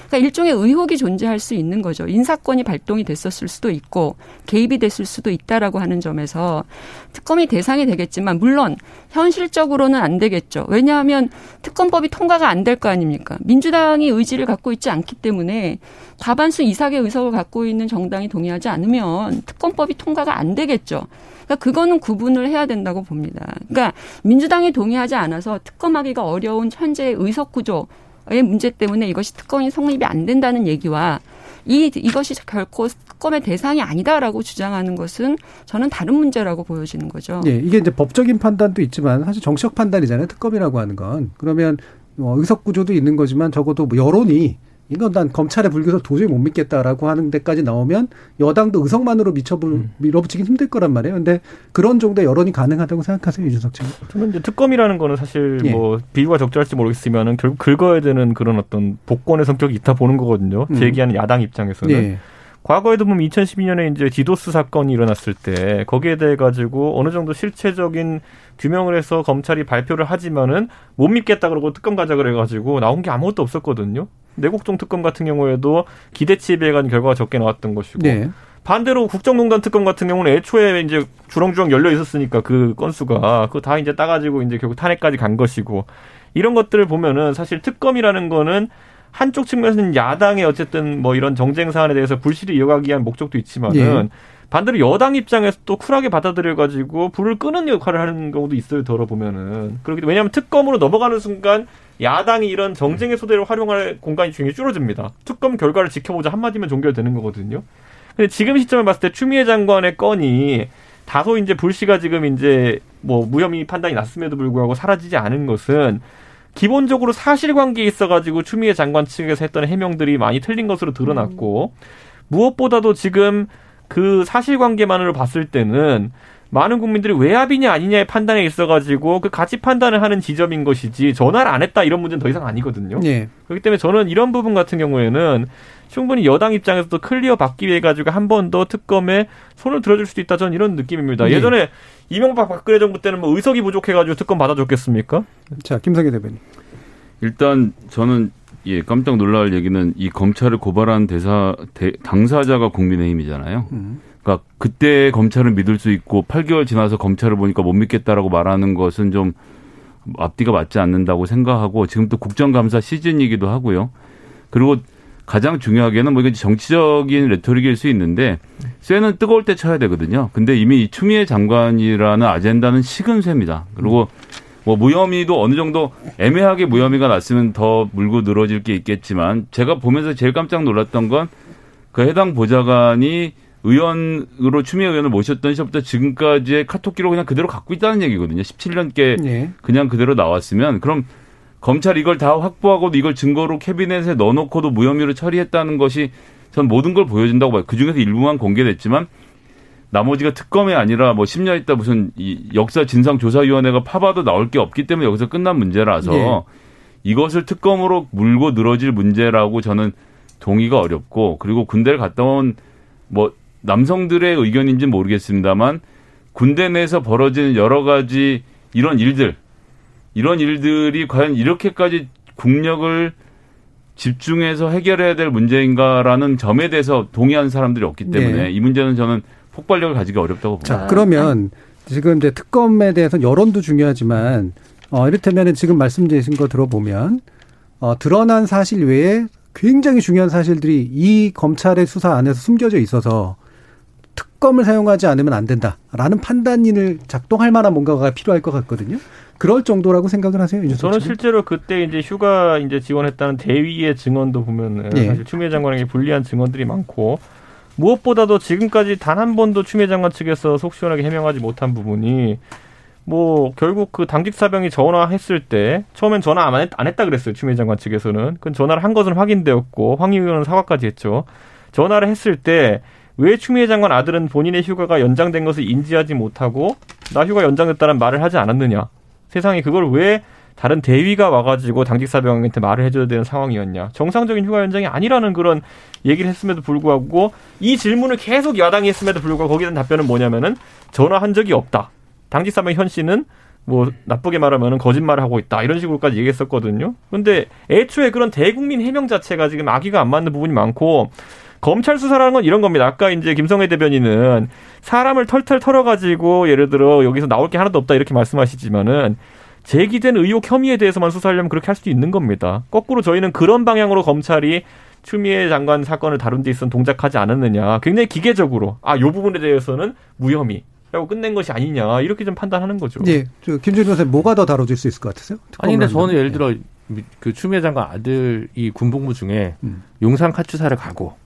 그러니까 일종의 의혹이 존재할 수 있는 거죠. 인사권이 발동이 됐었을 수도 있고 개입이 됐을 수도 있다라고 하는 점에서 특검이 대상이 되겠지만 물론 현실적으로는 안 되겠죠. 왜냐하면 특검법이 통과가 안 될 거 아닙니까? 민주당이 의지를 갖고 있지 않기 때문에 과반수 이상의 의석을 갖고 있는 정당이 동의하지 않으면 특검법이 통과가 안 되겠죠. 그러니까 그거는 구분을 해야 된다고 봅니다. 그러니까 민주당이 동의하지 않아서 특검하기가 어려운 현재의 의석 구조 의 문제 때문에 이것이 특검이 성립이 안 된다는 얘기와 이 이것이 결코 특검의 대상이 아니다라고 주장하는 것은 저는 다른 문제라고 보여지는 거죠. 예, 이게 이제 법적인 판단도 있지만 사실 정치적 판단이잖아요. 특검이라고 하는 건 그러면 뭐 의석 구조도 있는 거지만 적어도 뭐 여론이 이건 난 검찰의 불교서 도저히 못 믿겠다라고 하는 데까지 나오면 여당도 의석만으로 미쳐 음. 밀어붙이긴 힘들 거란 말이에요. 근데 그런 정도의 여론이 가능하다고 생각하세요, 이준석 측은? 저는 이제 특검이라는 거는 사실 예. 뭐 비유가 적절할지 모르겠으면은 결국 긁어야 되는 그런 어떤 복권의 성격이 있다 보는 거거든요. 음. 제기하는 야당 입장에서는. 예. 과거에도 보면 2012년에 이제 디도스 사건이 일어났을 때 거기에 대해 가지고 어느 정도 실체적인 규명을 해서 검찰이 발표를 하지만은 못 믿겠다 그러고 특검 가자 그래 가지고 나온 게 아무것도 없었거든요. 내국종 특검 같은 경우에도 기대치에 비해 간 결과가 적게 나왔던 것이고 네. 반대로 국정농단 특검 같은 경우는 애초에 이제 주렁주렁 열려 있었으니까 그 건수가 그거 다 이제 따가지고 이제 결국 탄핵까지 간 것이고 이런 것들을 보면은 사실 특검이라는 거는 한쪽 측면에서는 야당의 어쨌든 뭐 이런 정쟁 사안에 대해서 불씨를 이어가기 위한 목적도 있지만은 네. 반대로 여당 입장에서 또 쿨하게 받아들여 가지고 불을 끄는 역할을 하는 경우도 있어요. 덜어 보면은 그렇기 때문에 왜냐하면 특검으로 넘어가는 순간 야당이 이런 정쟁의 소대를 활용할 공간이 굉장히 줄어듭니다. 특검 결과를 지켜보자 한마디면 종결되는 거거든요. 근데 지금 시점에 봤을 때 추미애 장관의 건이 다소 이제 불씨가 지금 이제 뭐 무혐의 판단이 났음에도 불구하고 사라지지 않은 것은 기본적으로 사실관계에 있어가지고 추미애 장관 측에서 했던 해명들이 많이 틀린 것으로 드러났고 음. 무엇보다도 지금 그 사실관계만으로 봤을 때는 많은 국민들이 외압이냐 아니냐의 판단에 있어가지고 그 가치 판단을 하는 지점인 것이지 전화를 안 했다 이런 문제는 더 이상 아니거든요. 예. 그렇기 때문에 저는 이런 부분 같은 경우에는 충분히 여당 입장에서도 클리어 받기 위해 가지고 한 번 더 특검에 손을 들어줄 수도 있다 저는 이런 느낌입니다. 예. 예전에 이명박 박근혜 정부 때는 뭐 의석이 부족해가지고 특검 받아줬겠습니까? 자 김성희 대변인. 일단 저는 예 깜짝 놀랄 얘기는 이 검찰을 고발한 대사 대, 당사자가 국민의힘이잖아요. 음. 그러니까 그때 검찰을 믿을 수 있고 8개월 지나서 검찰을 보니까 못 믿겠다라고 말하는 것은 좀 앞뒤가 맞지 않는다고 생각하고 지금 또 국정감사 시즌이기도 하고요. 그리고 가장 중요하게는 뭐 이게 정치적인 레토릭일 수 있는데 쇠는 뜨거울 때 쳐야 되거든요. 근데 이미 이 추미애 장관이라는 아젠다는 식은 쇠입니다. 그리고 뭐 무혐의도 어느 정도 애매하게 무혐의가 났으면 더 물고 늘어질 게 있겠지만 제가 보면서 제일 깜짝 놀랐던 건 그 해당 보좌관이 의원으로 추미애 의원을 모셨던 시절부터 지금까지의 카톡 기록 그냥 그대로 갖고 있다는 얘기거든요. 17년께 네. 그냥 그대로 나왔으면 그럼 검찰 이걸 다 확보하고도 이걸 증거로 캐비넷에 넣어놓고도 무혐의로 처리했다는 것이 전 모든 걸 보여준다고 봐요. 그 중에서 일부만 공개됐지만 나머지가 특검이 아니라 뭐 10년 있다 무슨 이 역사 진상조사위원회가 파봐도 나올 게 없기 때문에 여기서 끝난 문제라서 네. 이것을 특검으로 물고 늘어질 문제라고 저는 동의가 어렵고 그리고 군대를 갔다 온 뭐 남성들의 의견인지 는 모르겠습니다만 군대 내에서 벌어지는 여러 가지 이런 일들 이런 일들이 과연 이렇게까지 국력을 집중해서 해결해야 될 문제인가라는 점에 대해서 동의하는 사람들이 없기 때문에 네. 이 문제는 저는 폭발력을 가지기 어렵다고 봅니다. 자, 그러면 지금 이제 특검에 대해서 여론도 중요하지만 어 이를테면은 지금 말씀드린 거 들어보면 어 드러난 사실 외에 굉장히 중요한 사실들이 이 검찰의 수사 안에서 숨겨져 있어서 특검을 사용하지 않으면 안 된다라는 판단인을 작동할 만한 뭔가가 필요할 것 같거든요. 그럴 정도라고 생각을 하세요? 저는 실제로 그때 이제 휴가 이제 지원했다는 대위의 증언도 보면은 예. 사실 추미애 장관에게 불리한 증언들이 많고 무엇보다도 지금까지 단 한 번도 추미애 장관 측에서 속 시원하게 해명하지 못한 부분이 뭐 결국 그 당직 사병이 전화했을 때 처음엔 전화 안, 했, 안 했다 그랬어요 추미애 장관 측에서는 그 전화를 한 것은 확인되었고 황 의원은 사과까지 했죠 전화를 했을 때 왜 추미애 장관 아들은 본인의 휴가가 연장된 것을 인지하지 못하고 나 휴가 연장됐다는 말을 하지 않았느냐 세상에 그걸 왜 다른 대위가 와가지고 당직 사병한테 말을 해줘야 되는 상황이었냐. 정상적인 휴가 연장이 아니라는 그런 얘기를 했음에도 불구하고 이 질문을 계속 야당이 했음에도 불구하고 거기에 대한 답변은 뭐냐면은 전화한 적이 없다. 당직 사병 현 씨는 뭐 나쁘게 말하면은 거짓말을 하고 있다 이런 식으로까지 얘기했었거든요. 근데 애초에 그런 대국민 해명 자체가 지금 아기가 안 맞는 부분이 많고 검찰 수사라는 건 이런 겁니다. 아까 이제 김성애 대변인은 사람을 털털 털어가지고 예를 들어 여기서 나올 게 하나도 없다 이렇게 말씀하시지만은 제기된 의혹 혐의에 대해서만 수사하려면 그렇게 할 수도 있는 겁니다. 거꾸로 저희는 그런 방향으로 검찰이 추미애 장관 사건을 다룬 데 있어서 동작하지 않았느냐. 굉장히 기계적으로 아, 요 부분에 대해서는 무혐의. 라고 끝낸 것이 아니냐 이렇게 좀 판단하는 거죠. 예, 김준일 변호사님 뭐가 더 다뤄질 수 있을 것 같으세요? 아니 근데 저는 예를 들어 그 추미애 장관 아들이 군복무 중에 음. 용산 카츠사를 가고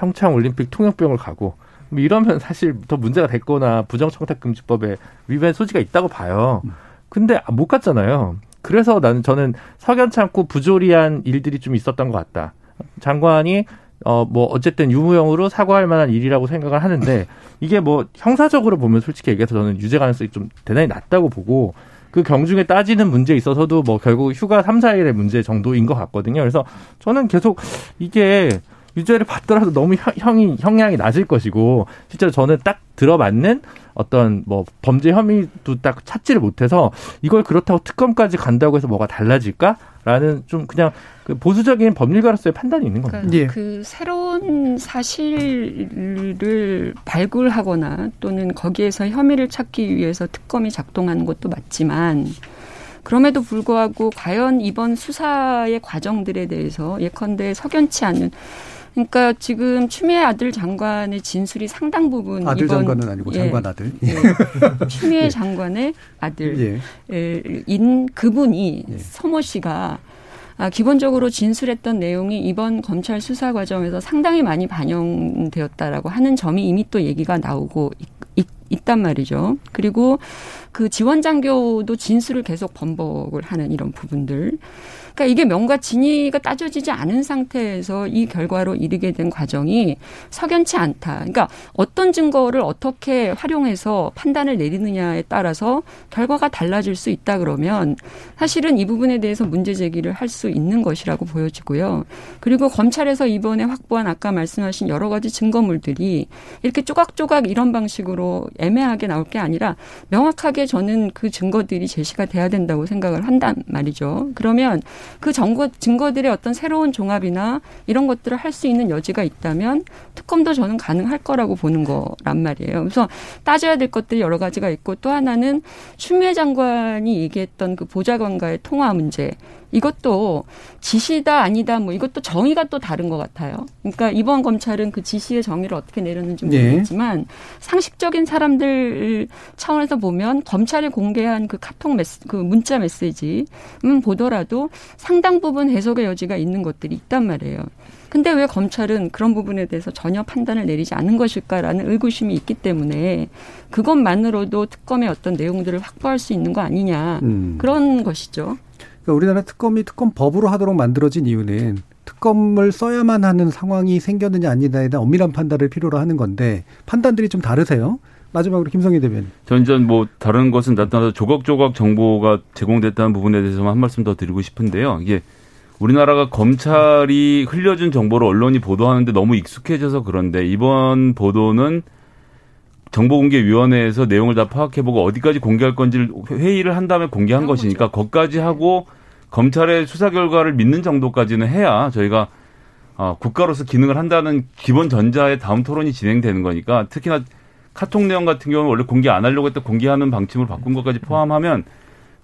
평창 올림픽 통역병을 가고 뭐 이러면 사실 더 문제가 됐거나 부정청탁금지법에 위반 소지가 있다고 봐요. 음. 근데 못 갔잖아요. 그래서 나는 저는 석연치 않고 부조리한 일들이 좀 있었던 것 같다. 장관이 어 뭐 어쨌든 유무형으로 사과할 만한 일이라고 생각을 하는데 이게 뭐 형사적으로 보면 솔직히 얘기해서 저는 유죄 가능성이 좀 대단히 낮다고 보고 그 경중에 따지는 문제에 있어서도 뭐 결국 휴가 3, 4일의 문제 정도인 것 같거든요. 그래서 저는 계속 이게 유죄를 받더라도 너무 형이 형량이 낮을 것이고 실제로 저는 딱 들어맞는 어떤 뭐 범죄 혐의도 딱 찾지를 못해서 이걸 그렇다고 특검까지 간다고 해서 뭐가 달라질까라는 좀 그냥 그 보수적인 법률가로서의 판단이 있는 겁니다. 그러니까 예. 그 새로운 사실을 발굴하거나 또는 거기에서 혐의를 찾기 위해서 특검이 작동하는 것도 맞지만 그럼에도 불구하고 과연 이번 수사의 과정들에 대해서 예컨대 석연치 않은 그러니까 지금 추미애 아들 장관의 진술이 상당 부분 아들 이번, 장관은 아니고 예, 장관 아들 예. 추미애 예. 장관의 아들인 예. 그분이 예. 서모 씨가 아, 기본적으로 진술했던 내용이 이번 검찰 수사 과정에서 상당히 많이 반영되었다라고 하는 점이 이미 또 얘기가 나오고 있, 있, 단 말이죠. 그리고 그 지원 장교도 진술을 계속 번복을 하는 이런 부분들. 그러니까 이게 명과 진위가 따져지지 않은 상태에서 이 결과로 이르게 된 과정이 석연치 않다. 그러니까 어떤 증거를 어떻게 활용해서 판단을 내리느냐에 따라서 결과가 달라질 수 있다 그러면 사실은 이 부분에 대해서 문제 제기를 할 수 있는 것이라고 보여지고요. 그리고 검찰에서 이번에 확보한 아까 말씀하신 여러 가지 증거물들이 이렇게 조각조각 이런 방식으로 애매하게 나올 게 아니라 명확하게 저는 그 증거들이 제시가 돼야 된다고 생각을 한단 말이죠. 그러면 그 증거, 증거들의 어떤 새로운 종합이나 이런 것들을 할 수 있는 여지가 있다면 특검도 저는 가능할 거라고 보는 거란 말이에요. 그래서 따져야 될 것들이 여러 가지가 있고 또 하나는 추미애 장관이 얘기했던 그 보좌관과의 통화 문제 이것도 지시다 아니다 뭐 이것도 정의가 또 다른 것 같아요. 그러니까 이번 검찰은 그 지시의 정의를 어떻게 내렸는지 네. 모르겠지만 네. 상식적인 사람들 차원에서 보면 검찰이 공개한 그 카톡 메시 그 문자 메시지 음 보더라도 상당 부분 해석의 여지가 있는 것들이 있단 말이에요. 근데 왜 검찰은 그런 부분에 대해서 전혀 판단을 내리지 않은 것일까라는 의구심이 있기 때문에 그것만으로도 특검의 어떤 내용들을 확보할 수 있는 거 아니냐 음. 그런 것이죠. 그러니까 우리나라 특검이 특검법으로 하도록 만들어진 이유는 특검을 써야만 하는 상황이 생겼느냐 아니냐에 대한 엄밀한 판단을 필요로 하는 건데 판단들이 좀 다르세요. 마지막으로 김성희 대변인. 전전 뭐 다른 것은 나타나서 조각조각 정보가 제공됐다는 부분에 대해서만 한 말씀 더 드리고 싶은데요. 이게 우리나라가 검찰이 흘려준 정보를 언론이 보도하는데 너무 익숙해져서 그런데 이번 보도는 정보공개위원회에서 내용을 다 파악해보고 어디까지 공개할 건지를 회의를 한 다음에 공개한 것이니까 거기까지 하고 검찰의 수사 결과를 믿는 정도까지는 해야 저희가 어, 국가로서 기능을 한다는 기본 전자의 다음 토론이 진행되는 거니까 특히나 카톡 내용 같은 경우는 원래 공개 안 하려고 했다 공개하는 방침을 바꾼 것까지 포함하면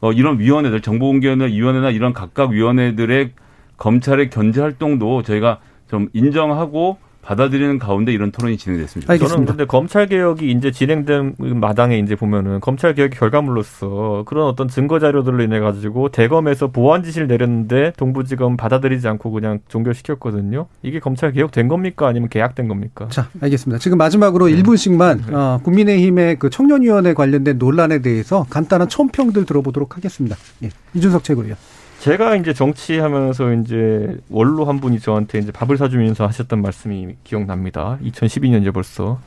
어, 이런 위원회들 정보공개위원회나 이런 각각 위원회들의 검찰의 견제 활동도 저희가 좀 인정하고 받아들이는 가운데 이런 토론이 진행됐습니다. 알겠습니다. 저는 근데 검찰 개혁이 이제 진행된 마당에 이제 보면은 검찰 개혁의 결과물로서 그런 어떤 증거 자료들로 인해 가지고 대검에서 보안 지시를 내렸는데 동부지검 받아들이지 않고 그냥 종결시켰거든요. 이게 검찰 개혁 된 겁니까 아니면 계약된 겁니까? 자, 알겠습니다. 지금 마지막으로 네. 1분씩만 어, 국민의힘의 그 청년위원회 관련된 논란에 대해서 간단한 총평들 들어보도록 하겠습니다. 예, 이준석 최고위원. 제가 이제 정치하면서 이제 원로 한 분이 저한테 이제 밥을 사주면서 하셨던 말씀이 기억납니다. 2012년이죠 벌써.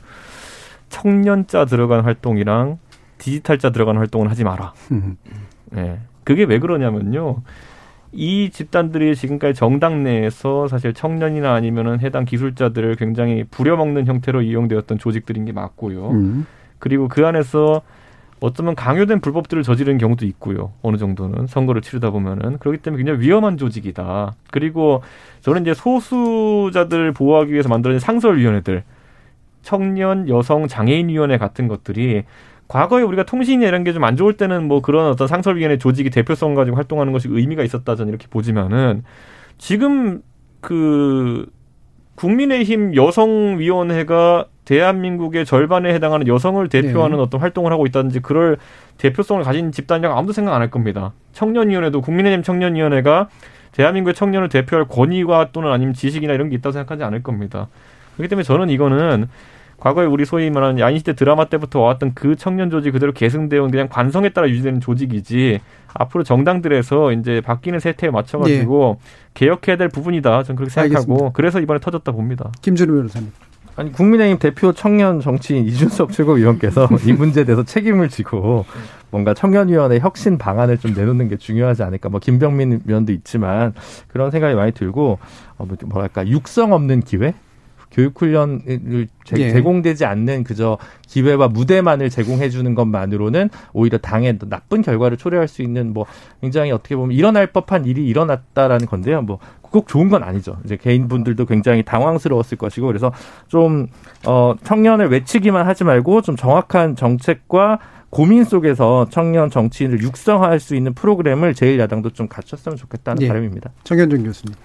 청년자 들어간 활동이랑 디지털자 들어간 활동을 하지 마라. 예. 네. 그게 왜 그러냐면요. 이 집단들이 지금까지 정당 내에서 사실 청년이나 아니면은 해당 기술자들을 굉장히 부려먹는 형태로 이용되었던 조직들인 게 맞고요. 음. 그리고 그 안에서 어쩌면 강요된 불법들을 저지르는 경우도 있고요. 어느 정도는 선거를 치르다 보면은 그렇기 때문에 굉장히 위험한 조직이다. 그리고 저는 이제 소수자들 보호하기 위해서 만들어진 상설위원회들, 청년 여성 장애인 위원회 같은 것들이 과거에 우리가 통신이 이런 게 좀 안 좋을 때는 뭐 그런 어떤 상설위원회 조직이 대표성 가지고 활동하는 것이 의미가 있었다 저는 이렇게 보지만은 지금 그 국민의힘 여성위원회가 대한민국의 절반에 해당하는 여성을 대표하는 네. 어떤 활동을 하고 있다든지 그럴 대표성을 가진 집단이라고 아무도 생각 안 할 겁니다. 청년위원회도 국민의힘 청년위원회가 대한민국의 청년을 대표할 권위와 또는 아니면 지식이나 이런 게 있다고 생각하지 않을 겁니다. 그렇기 때문에 저는 이거는 과거에 우리 소위 말하는 야인시대 드라마 때부터 와왔던 그 청년 조직 그대로 계승되어 온 그냥 관성에 따라 유지되는 조직이지 앞으로 정당들에서 이제 바뀌는 세태에 맞춰가지고 네. 개혁해야 될 부분이다. 저는 그렇게 생각하고 알겠습니다. 그래서 이번에 터졌다 봅니다. 김준우 변호사님. 아니 국민의힘 대표 청년 정치인 이준석 최고위원께서 이 문제에 대해서 책임을 지고 뭔가 청년위원회 혁신 방안을 좀 내놓는 게 중요하지 않을까. 뭐 김병민 위원도 있지만 그런 생각이 많이 들고 어, 뭐 뭐랄까 육성 없는 기회 교육훈련을 예. 제공되지 않는 그저 기회와 무대만을 제공해 주는 것만으로는 오히려 당에 나쁜 결과를 초래할 수 있는 뭐 굉장히 어떻게 보면 일어날 법한 일이 일어났다라는 건데요. 뭐 꼭 좋은 건 아니죠. 이제 개인분들도 굉장히 당황스러웠을 것이고 그래서 좀 어, 청년을 외치기만 하지 말고 좀 정확한 정책과 고민 속에서 청년 정치인을 육성할 수 있는 프로그램을 제일 야당도 좀 갖췄으면 좋겠다는 예. 바람입니다. 정현준 교수님.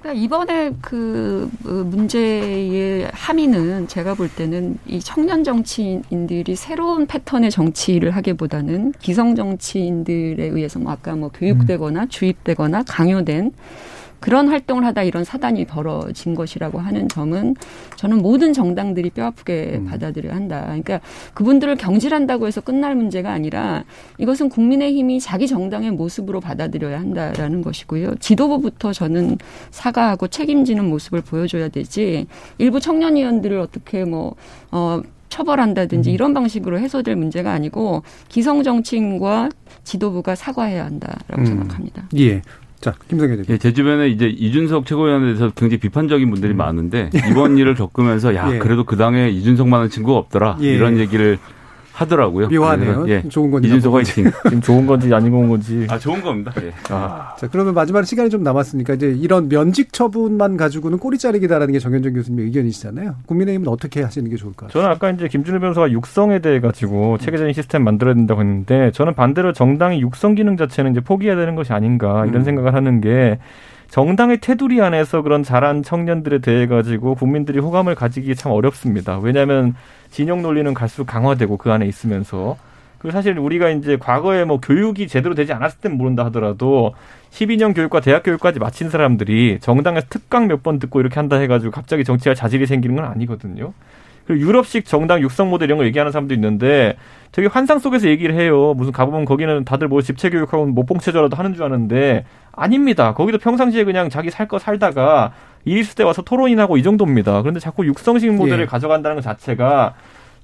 그러니까 이번에 그 문제의 함의는 제가 볼 때는 이 청년 정치인들이 새로운 패턴의 정치를 하기보다는 기성 정치인들에 의해서 뭐 아까 뭐 교육되거나 주입되거나 강요된 그런 활동을 하다 이런 사단이 벌어진 것이라고 하는 점은 저는 모든 정당들이 뼈아프게 음. 받아들여야 한다. 그러니까 그분들을 경질한다고 해서 끝날 문제가 아니라 이것은 국민의힘이 자기 정당의 모습으로 받아들여야 한다라는 것이고요. 지도부부터 저는 사과하고 책임지는 모습을 보여줘야 되지 일부 청년위원들을 어떻게 뭐, 어, 처벌한다든지 음. 이런 방식으로 해소될 문제가 아니고 기성 정치인과 지도부가 사과해야 한다라고 음. 생각합니다. 예. 자, 김성애 대표. 예, 제 주변에 이제 이준석 최고위원에 대해서 굉장히 비판적인 분들이 음. 많은데 이번 일을 겪으면서 야, 예. 그래도 그 당에 이준석만한 친구가 없더라. 예. 이런 얘기를 하더라고요. 묘하네요. 예. 좋은 건지. 이준석 화이팅. 지금 좋은 건지 아닌 건지. 아, 좋은 겁니다. 예. 아. 자, 그러면 마지막에 시간이 좀 남았으니까 이제 이런 면직 처분만 가지고는 꼬리 자르기다라는 게 정현정 교수님의 의견이시잖아요. 국민의힘은 어떻게 하시는 게 좋을까요? 저는 아까 이제 김준우 변호사가 육성에 대해 가지고 체계적인 시스템 만들어야 된다고 했는데 저는 반대로 정당의 육성 기능 자체는 이제 포기해야 되는 것이 아닌가 이런 음. 생각을 하는 게 정당의 테두리 안에서 그런 잘한 청년들에 대해 가지고 국민들이 호감을 가지기 참 어렵습니다. 왜냐하면 진영 논리는 갈수록 강화되고 그 안에 있으면서 그리고 사실 우리가 이제 과거에 뭐 교육이 제대로 되지 않았을 땐 모른다 하더라도 12년 교육과 대학 교육까지 마친 사람들이 정당에서 특강 몇 번 듣고 이렇게 한다 해가지고 갑자기 정치할 자질이 생기는 건 아니거든요. 그리고 유럽식 정당 육성 모델 이런 거 얘기하는 사람도 있는데 되게 환상 속에서 얘기를 해요. 무슨 가보면 거기는 다들 뭐 집체 교육하고 모봉체조라도 하는 줄 아는데 아닙니다. 거기도 평상시에 그냥 자기 살 거 살다가 일 있을 때 와서 토론이나 하고 이 정도입니다. 그런데 자꾸 육성식 모델을 예. 가져간다는 것 자체가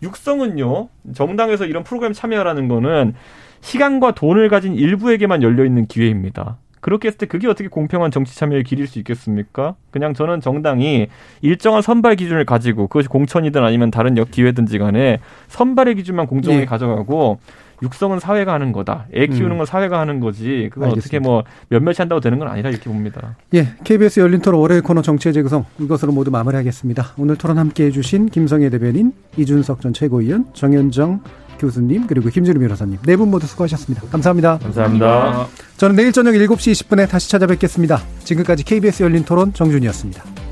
육성은요 정당에서 이런 프로그램 참여하라는 거는 시간과 돈을 가진 일부에게만 열려 있는 기회입니다. 그렇게 했을 때 그게 어떻게 공평한 정치 참여의 길일 수 있겠습니까? 그냥 저는 정당이 일정한 선발 기준을 가지고 그것이 공천이든 아니면 다른 역 기회든지 간에 선발의 기준만 공정하게 네. 가져가고 육성은 사회가 하는 거다. 애 키우는 음. 건 사회가 하는 거지. 그건 알겠습니다. 어떻게 뭐 몇몇이 한다고 되는 건 아니라 이렇게 봅니다. 예, KBS 열린 토론 월요일 코너 정치의 재구성 이것으로 모두 마무리하겠습니다. 오늘 토론 함께해 주신 김성애 대변인, 이준석 전 최고위원, 정현정 교수님 그리고 김준우 변호사님 네 분 모두 수고하셨습니다. 감사합니다. 감사합니다. 저는 내일 저녁 7시 20분에 다시 찾아뵙겠습니다. 지금까지 KBS 열린 토론 정준이었습니다.